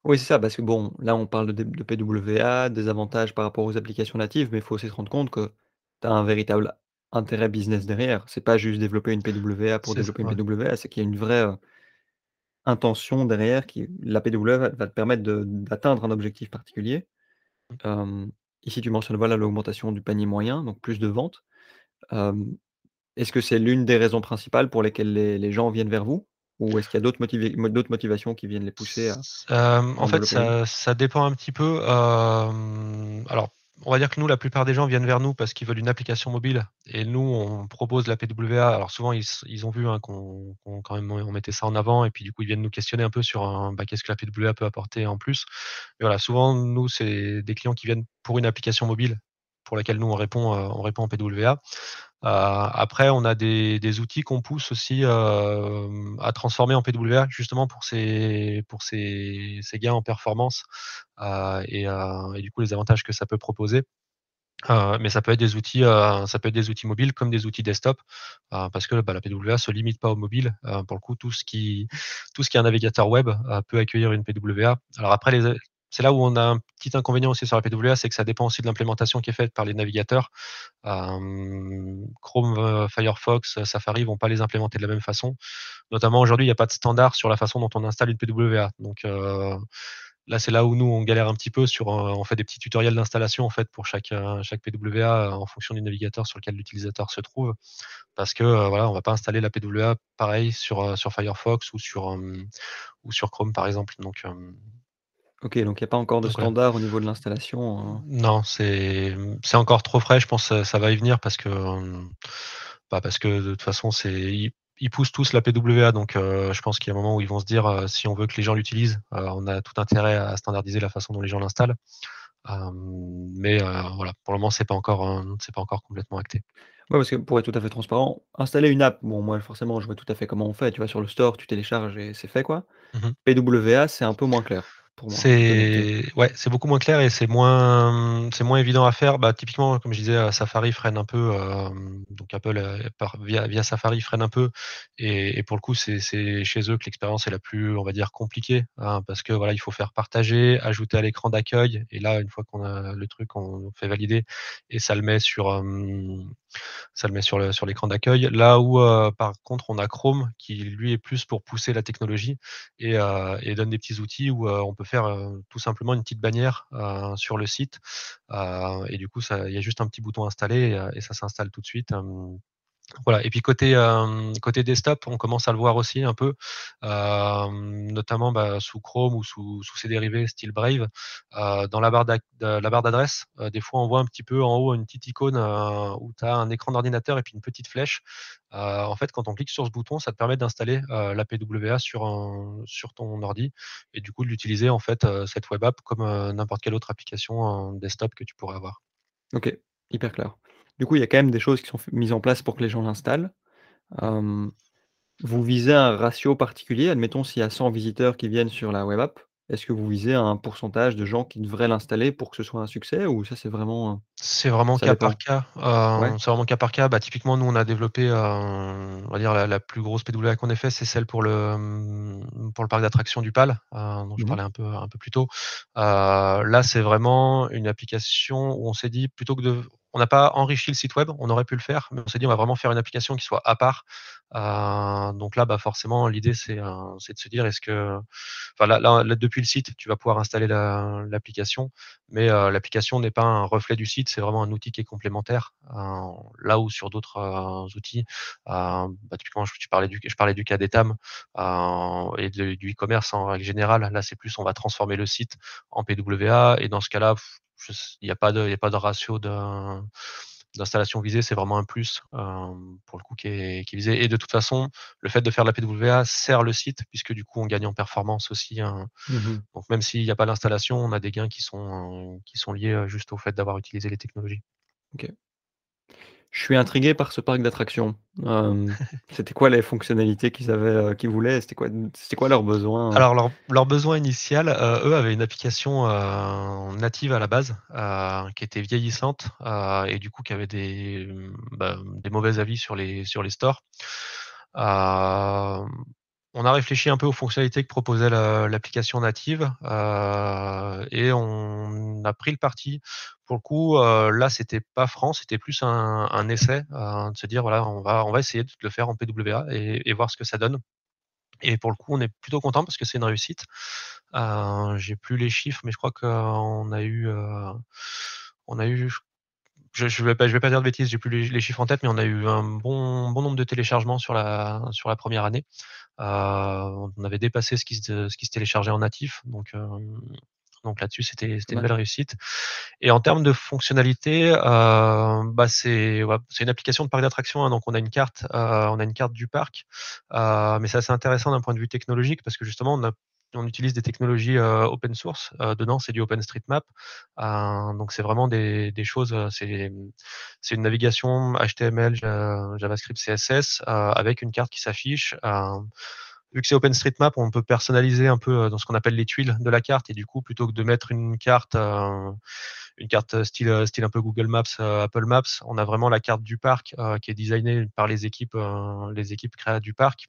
Oui, c'est ça, parce que bon, là, on parle de PWA, des avantages par rapport aux applications natives, mais il faut aussi se rendre compte que tu as un véritable intérêt business derrière. C'est pas juste développer une PWA pour ça, développer une ouais. PWA, c'est qu'il y a une vraie, heu, intention derrière qui la PWA va va te permettre d'atteindre un objectif particulier. Hem, ici, tu mentionnes, voilà, l'augmentation du panier moyen, donc plus de ventes. Est-ce que c'est l'une des raisons principales pour lesquelles les les gens viennent vers vous? Ou est-ce qu'il y a d'autres motivations qui viennent les pousser à en fait, ça ça dépend un petit peu, alors, on va dire que nous, la plupart des gens viennent vers nous parce qu'ils veulent une application mobile et nous, on propose la PWA. Alors souvent, ils ont vu, hein, qu'on quand même on mettait ça en avant et puis du coup, ils viennent nous questionner un peu sur bah, qu'est-ce que la PWA peut apporter en plus? Et voilà, souvent, nous, c'est des clients qui viennent pour une application mobile pour laquelle nous, on répond, heu, on répond en PWA. Heu, après, on a des outils qu'on pousse aussi, hem, à transformer en PWA justement pour ces pour ces gains en performance, heu, et heu, et du coup les avantages que ça peut proposer. Heu, mais ça peut être des outils, ça peut être des outils mobiles comme des outils desktop, parce que, bah, la PWA se limite pas au mobile. Pour le coup, tout ce qui tout ce qui est un navigateur web, peut accueillir une PWA. Alors après les c'est là où on a un petit inconvénient aussi sur la PWA, c'est que ça dépend aussi de l'implémentation qui est faite par les navigateurs. Hem, Chrome, heu, Firefox, heu, Safari vont pas les implémenter de la même façon. Notamment aujourd'hui, il y a pas de standard sur la façon dont on installe une PWA. Donc là, c'est là où nous, on galère un petit peu sur, on fait des petits tutoriels d'installation, en fait, pour chaque, chaque PWA, en fonction du navigateur sur lequel l'utilisateur se trouve. Parce que, voilà, on va pas installer la PWA pareil sur, sur Firefox ou sur, ou sur Chrome, par exemple. Donc OK, donc il y a pas encore de donc standard au niveau de l'installation, heu? Non, c'est, encore trop frais, je pense, ça ça va y venir parce que, hem, bah, parce que de toute façon, c'est ils poussent tous la PWA donc heu, je pense qu'il y a un moment où ils vont se dire, heu: «Si on veut que les gens l'utilisent, on a tout intérêt à standardiser la façon dont les gens l'installent». mais voilà, pour le moment, c'est pas encore, c'est pas encore complètement acté. Ouais, parce que pour être tout à fait transparent, installer une app, bon moi forcément je vois tout à fait comment on fait, tu vas sur le store, tu télécharges et c'est fait quoi. Mmh mh. PWA, c'est un peu moins clair C'est ouais, c'est beaucoup moins clair et c'est moins, c'est moins évident à faire. Bah, typiquement, comme je disais, heu, Safari freine un peu, hem, donc Apple, par via via Safari freine un peu et et pour le coup, c'est chez eux que l'expérience est la plus, on va dire, compliquée, hein, parce que voilà, il faut faire partager, ajouter à l'écran d'accueil et là, une fois qu'on a le truc, on fait valider et ça le met sur, hem, ça le met sur l'écran d'accueil. Là où, heu, par contre, on a Chrome qui lui est plus pour pousser la technologie et et donne des petits outils où, heu, on peut faire, tout simplement une petite bannière, sur le site, et du coup, il y a juste un petit bouton installer et ça s'installe tout de suite, voilà et puis côté, hem, côté desktop, on commence à le voir aussi un peu, notamment, bah, sous Chrome ou sous sous ses dérivés style Brave, dans la barre d'adresse, des fois, on voit un petit peu en haut une petite icône, où tu as un écran d'ordinateur et puis une petite flèche. En fait, quand on clique sur ce bouton, ça te permet d'installer, la PWA sur sur ton ordi et du coup, de l'utiliser en fait, cette web app comme, n'importe quelle autre application, desktop que tu pourrais avoir. OK, hyper clair. Du coup, il y a quand même des choses qui sont mises en place pour que les gens l'installent. Vous visez un ratio particulier? Admettons, s'il y a 100 visiteurs qui viennent sur la web app, est-ce que vous visez un pourcentage de gens qui devraient l'installer pour que ce soit un succès ou ça c'est vraiment, heu, C'est vraiment cas par cas, Ouais? c'est vraiment cas par cas. Bah, typiquement, nous, on a développé, heu, on va dire la la plus grosse PWA qu'on ait fait, c'est celle pour le, mmh, pour le parc d'attractions du PAL, heu, dont je Mmh mh. parlais un peu un peu plus tôt. Là, c'est vraiment une application où on s'est dit plutôt que de on n'a pas enrichi le site web, on aurait pu le faire, mais on s'est dit: «On va vraiment faire une application qui soit à part». Heu, donc là, bah, forcément, l'idée, c'est, heu, c'est de se dire: «Est-ce que» enfin là depuis le site, tu vas pouvoir installer la l'application, mais heu, l'application n'est pas un reflet du site, c'est vraiment un outil qui est complémentaire. Là où sur d'autres, outils, bah, typiquement, je parlais du je parlais du cas d'Etam, et du e-commerce en règle générale. Là, c'est plus on va transformer le site en PWA et dans ce cas-là, il y a pas de il y a pas de ratio d'installation visée, c'est vraiment un plus, hem, pour le coup qui est qui est visé et de toute façon, le fait de faire de la PWA sert le site puisque du coup, on gagne en performance aussi, hein. Mmh mh. Donc même s'il y a pas l'installation, on a des gains qui sont qui sont liés, heu, juste au fait d'avoir utilisé les technologies. Je suis intrigué par ce parc d'attractions. Hem, c'était quoi les fonctionnalités qu'ils avaient, heu, qu'ils voulaient? C'était quoi c'était quoi leurs besoins, heu? Alors leur leur besoin initial, eux avaient une application, native à la base, qui était vieillissante, et du coup qui avait des, bah, des mauvais avis sur les sur les stores. On a réfléchi un peu aux fonctionnalités que proposait l'application native, heu et on a pris le parti pour le coup, heu, là, c'était pas franc, c'était plus un essai, heu, de se dire: «Voilà, on va on va essayer de le faire en PWA et voir ce que ça donne» et pour le coup, on est plutôt content parce que c'est une réussite. Heu, j'ai plus les chiffres, mais je crois qu'on a eu, on a eu je je vais pas je vais pas dire de bêtises, j'ai plus les les chiffres en tête, mais on a eu un bon bon nombre de téléchargements sur la sur la première année. On avait dépassé ce qui se ce qui se téléchargeait en natif, donc donc là-dessus, c'était une belle réussite. Et en termes de fonctionnalité, heu, bah, c'est ouais, une application de parc d'attractions, hein, donc on a une carte, heu, on a une carte du parc, mais c'est assez intéressant d'un point de vue technologique parce que justement on a on utilise des technologies, heu, open source, heu, dedans, c'est du OpenStreetMap, heu, donc c'est vraiment des choses, c'est, une navigation HTML, Ja JavaScript, CSS, avec une carte qui s'affiche, vu que c'est OpenStreetMap, on peut personnaliser un peu, dans ce qu'on appelle les tuiles de la carte et du coup, plutôt que de mettre une carte, une carte style, un peu Google Maps, Apple Maps, on a vraiment la carte du parc, qui est designée par les équipes, les équipes du parc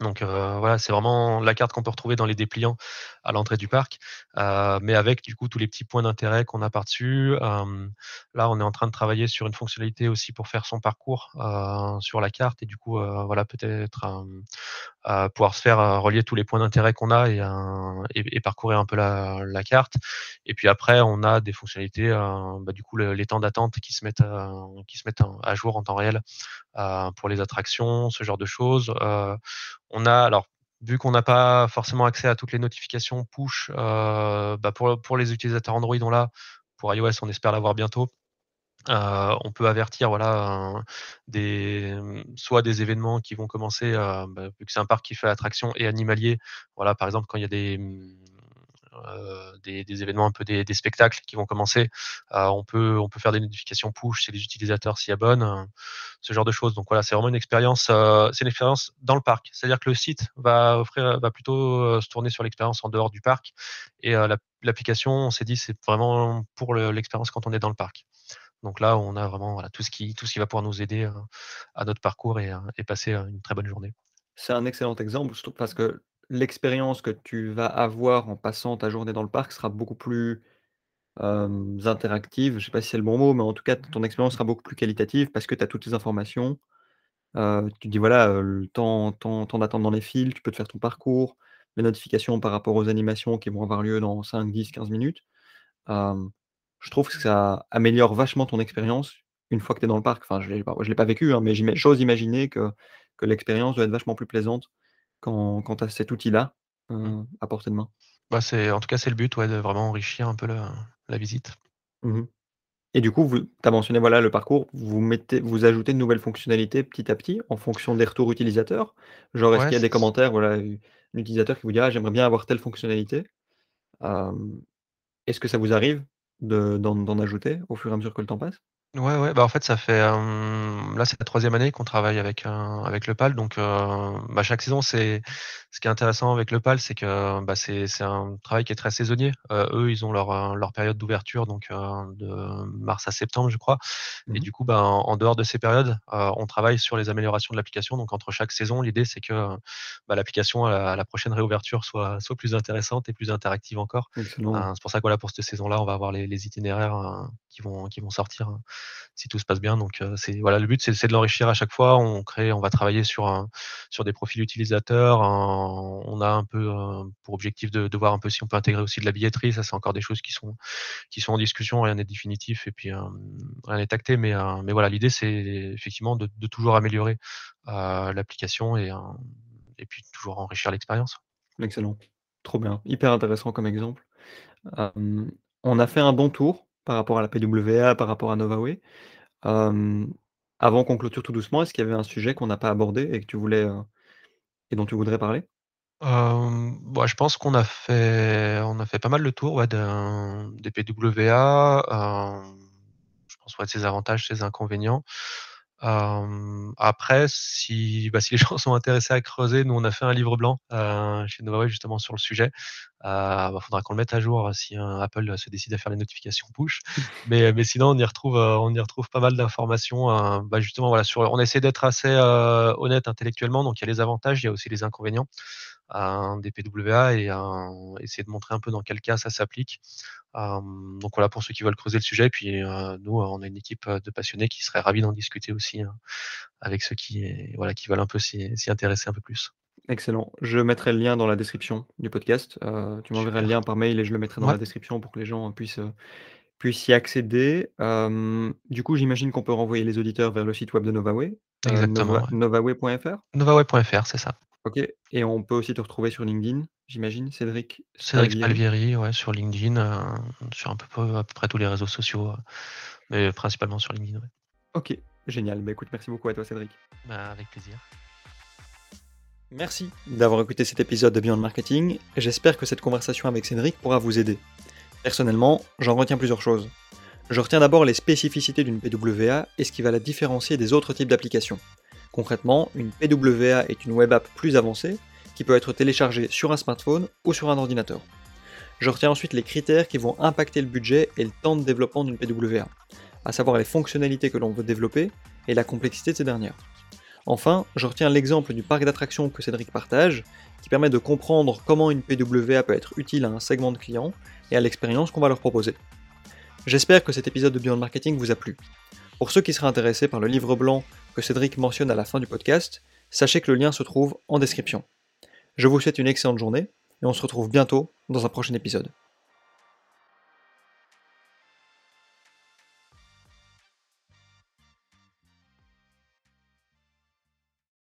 donc heu, voilà, c'est vraiment la carte qu'on peut retrouver dans les dépliants à l'entrée du parc, heu, mais avec du coup tous les petits points d'intérêt qu'on a par-dessus. Là, on est en train de travailler sur une fonctionnalité aussi pour faire son parcours, heu, sur la carte et du coup, voilà peut-être, pouvoir se faire, relier tous les points d'intérêt qu'on a et parcourir un peu la carte et puis après on a des fonctionnalités, bah, du coup le les temps d'attente qui se mettent, qui se mettent en à jour en temps réel, pour les attractions, ce genre de choses. On a alors, vu qu'on n'a pas forcément accès à toutes les notifications push, heu, bah, pour les utilisateurs Android, on l'a. Pour iOS, on espère l'avoir bientôt. Heu, on peut avertir voilà, des, soit des événements qui vont commencer, heu, bah, vu que c'est un parc qui fait attraction et animalier, voilà, par exemple, quand il y a des, mmh, des, événements un peu des, spectacles qui vont commencer. on, peut, on peut faire des notifications push si les utilisateurs s'y abonnent, ce genre de choses. Donc voilà, c'est vraiment une expérience, c'est une dans le parc. C'est-à-dire que le site va offrir, va plutôt se tourner sur l'expérience en dehors du parc. Et l'application, on s'est dit, c'est vraiment pour l'expérience quand on est dans le parc. Donc là, on a vraiment tout, ce qui, tout ce qui va pouvoir nous aider à notre parcours et, et passer une très bonne journée. C'est un excellent exemple, parce que l'expérience que tu vas avoir en passant ta journée dans le parc sera beaucoup plus, interactive. Je sais pas si c'est le bon mot, mais en tout cas, ton expérience sera beaucoup plus qualitative parce que tu as toutes les informations. Tu dis voilà, le temps temps dans les files, tu peux te faire ton parcours, les notifications par rapport aux animations qui vont avoir lieu dans 5-10-15 minutes. je trouve que ça améliore vachement ton expérience une fois que tu es dans le parc. Enfin, je je l'ai pas vécu, hein, mais j'ose imaginer que l'expérience doit être vachement plus plaisante quand quand tu as cet outil-là, mmh. à portée de main? Bah, c'est en tout cas, c'est le but, ouais, de vraiment enrichir un peu la la visite. Mmh et du coup, tu as mentionné, voilà, le parcours, vous mettez vous ajoutez de nouvelles fonctionnalités petit à petit en fonction des retours utilisateurs? Genre, est-ce qu'il y a des commentaires, voilà, un utilisateur qui vous dit: «Ah, j'aimerais bien avoir telle fonctionnalité». est-ce que ça vous arrive de d'en ajouter au fur et à mesure que le temps passe? Ouais, ouais, bah, en fait, ça fait, là, c'est la troisième année qu'on travaille avec, avec le PAL, donc bah, chaque saison, c'est ce qui est intéressant avec le PAL, c'est que, bah, c'est c'est un travail qui est très saisonnier. eux, ils ont leur, leur période d'ouverture, donc de mars à septembre, je crois. Et Mmh du coup, bah, en dehors de ces périodes, on travaille sur les améliorations de l'application, donc entre chaque saison, l'idée, c'est que, bah, l'application à la prochaine réouverture soit soit plus intéressante et plus interactive encore. c'est pour ça que, voilà, pour cette saison-là, on va avoir les les itinéraires, qui vont qui vont sortir, hein si tout se passe bien. Donc, c'est voilà, le but, c'est de l'enrichir à chaque fois. On crée, on va travailler sur sur des profils utilisateurs. on a un peu pour objectif de, voir un peu si on peut intégrer aussi de la billetterie. Ça, c'est encore des choses qui sont, qui sont en discussion. Rien n'est définitif et puis rien n'est acté. Mais, mais voilà, l'idée, c'est effectivement de, de, toujours améliorer l'application et, et puis toujours enrichir l'expérience. Excellent. Trop bien. Hyper intéressant comme exemple. on a fait un bon tour par rapport à la PWA, par rapport à Novaway. avant qu'on clôture tout doucement, est-ce qu'il y avait un sujet qu'on n'a pas abordé et que tu voulais, et dont tu voudrais parler? Bah, je pense qu'on a fait on a fait pas mal le tour, des PWA, je pense, de ses avantages, ses inconvénients. Après, si, bah, si les gens sont intéressés à creuser, nous on a fait un livre blanc chez Novaway justement sur le sujet. Il bah, faudra qu'on le mette à jour si Apple se décide à faire les notifications push. Mais, mais sinon, on y retrouve, on y retrouve pas mal d'informations. bah, justement, voilà, sur, on essaie d'être assez honnête intellectuellement. Donc, il y a les avantages, il y a aussi les inconvénients des PWA et essayer de montrer un peu dans quel cas ça s'applique. donc voilà pour ceux qui veulent creuser le sujet. Puis nous, on a une équipe de passionnés qui serait ravis d'en discuter aussi hein, avec ceux qui, voilà, qui veulent un peu s'y intéresser un peu plus. Excellent. Je mettrai le lien dans la description du podcast. tu m'enverras le lien par mail et je le mettrai dans la description pour que les gens puissent, puissent y accéder. du coup, j'imagine qu'on peut renvoyer les auditeurs vers le site web de Novaway, Exactement. novaway.fr? Novaway.fr, c'est ça. OK et on peut aussi te retrouver sur LinkedIn, j'imagine? Cédric Cédric Spalvieri, ouais, sur LinkedIn, euh, sur un peu à peu près tous les réseaux sociaux, euh, mais principalement sur LinkedIn, ouais. OK, génial. Bah, écoute, merci beaucoup à toi Cédric. Bah, avec plaisir. Merci d'avoir écouté cet épisode de Beyond Marketing. J'espère que cette conversation avec Cédric pourra vous aider. Personnellement, j'en retiens plusieurs choses. Je retiens d'abord les spécificités d'une PWA et ce qui va la différencier des autres types d'applications. Concrètement, une PWA est une web app plus avancée qui peut être téléchargée sur un smartphone ou sur un ordinateur. Je retiens ensuite les critères qui vont impacter le budget et le temps de développement d'une PWA, à savoir les fonctionnalités que l'on veut développer et la complexité de ces dernières. Enfin, je retiens l'exemple du parc d'attractions que Cédric partage, qui permet de comprendre comment une PWA peut être utile à un segment de clients et à l'expérience qu'on va leur proposer. J'espère que cet épisode de Beyond Marketing vous a plu. Pour ceux qui seraient intéressés par le livre blanc que Cédric mentionne à la fin du podcast, sachez que le lien se trouve en description. Je vous souhaite une excellente journée et on se retrouve bientôt dans un prochain épisode.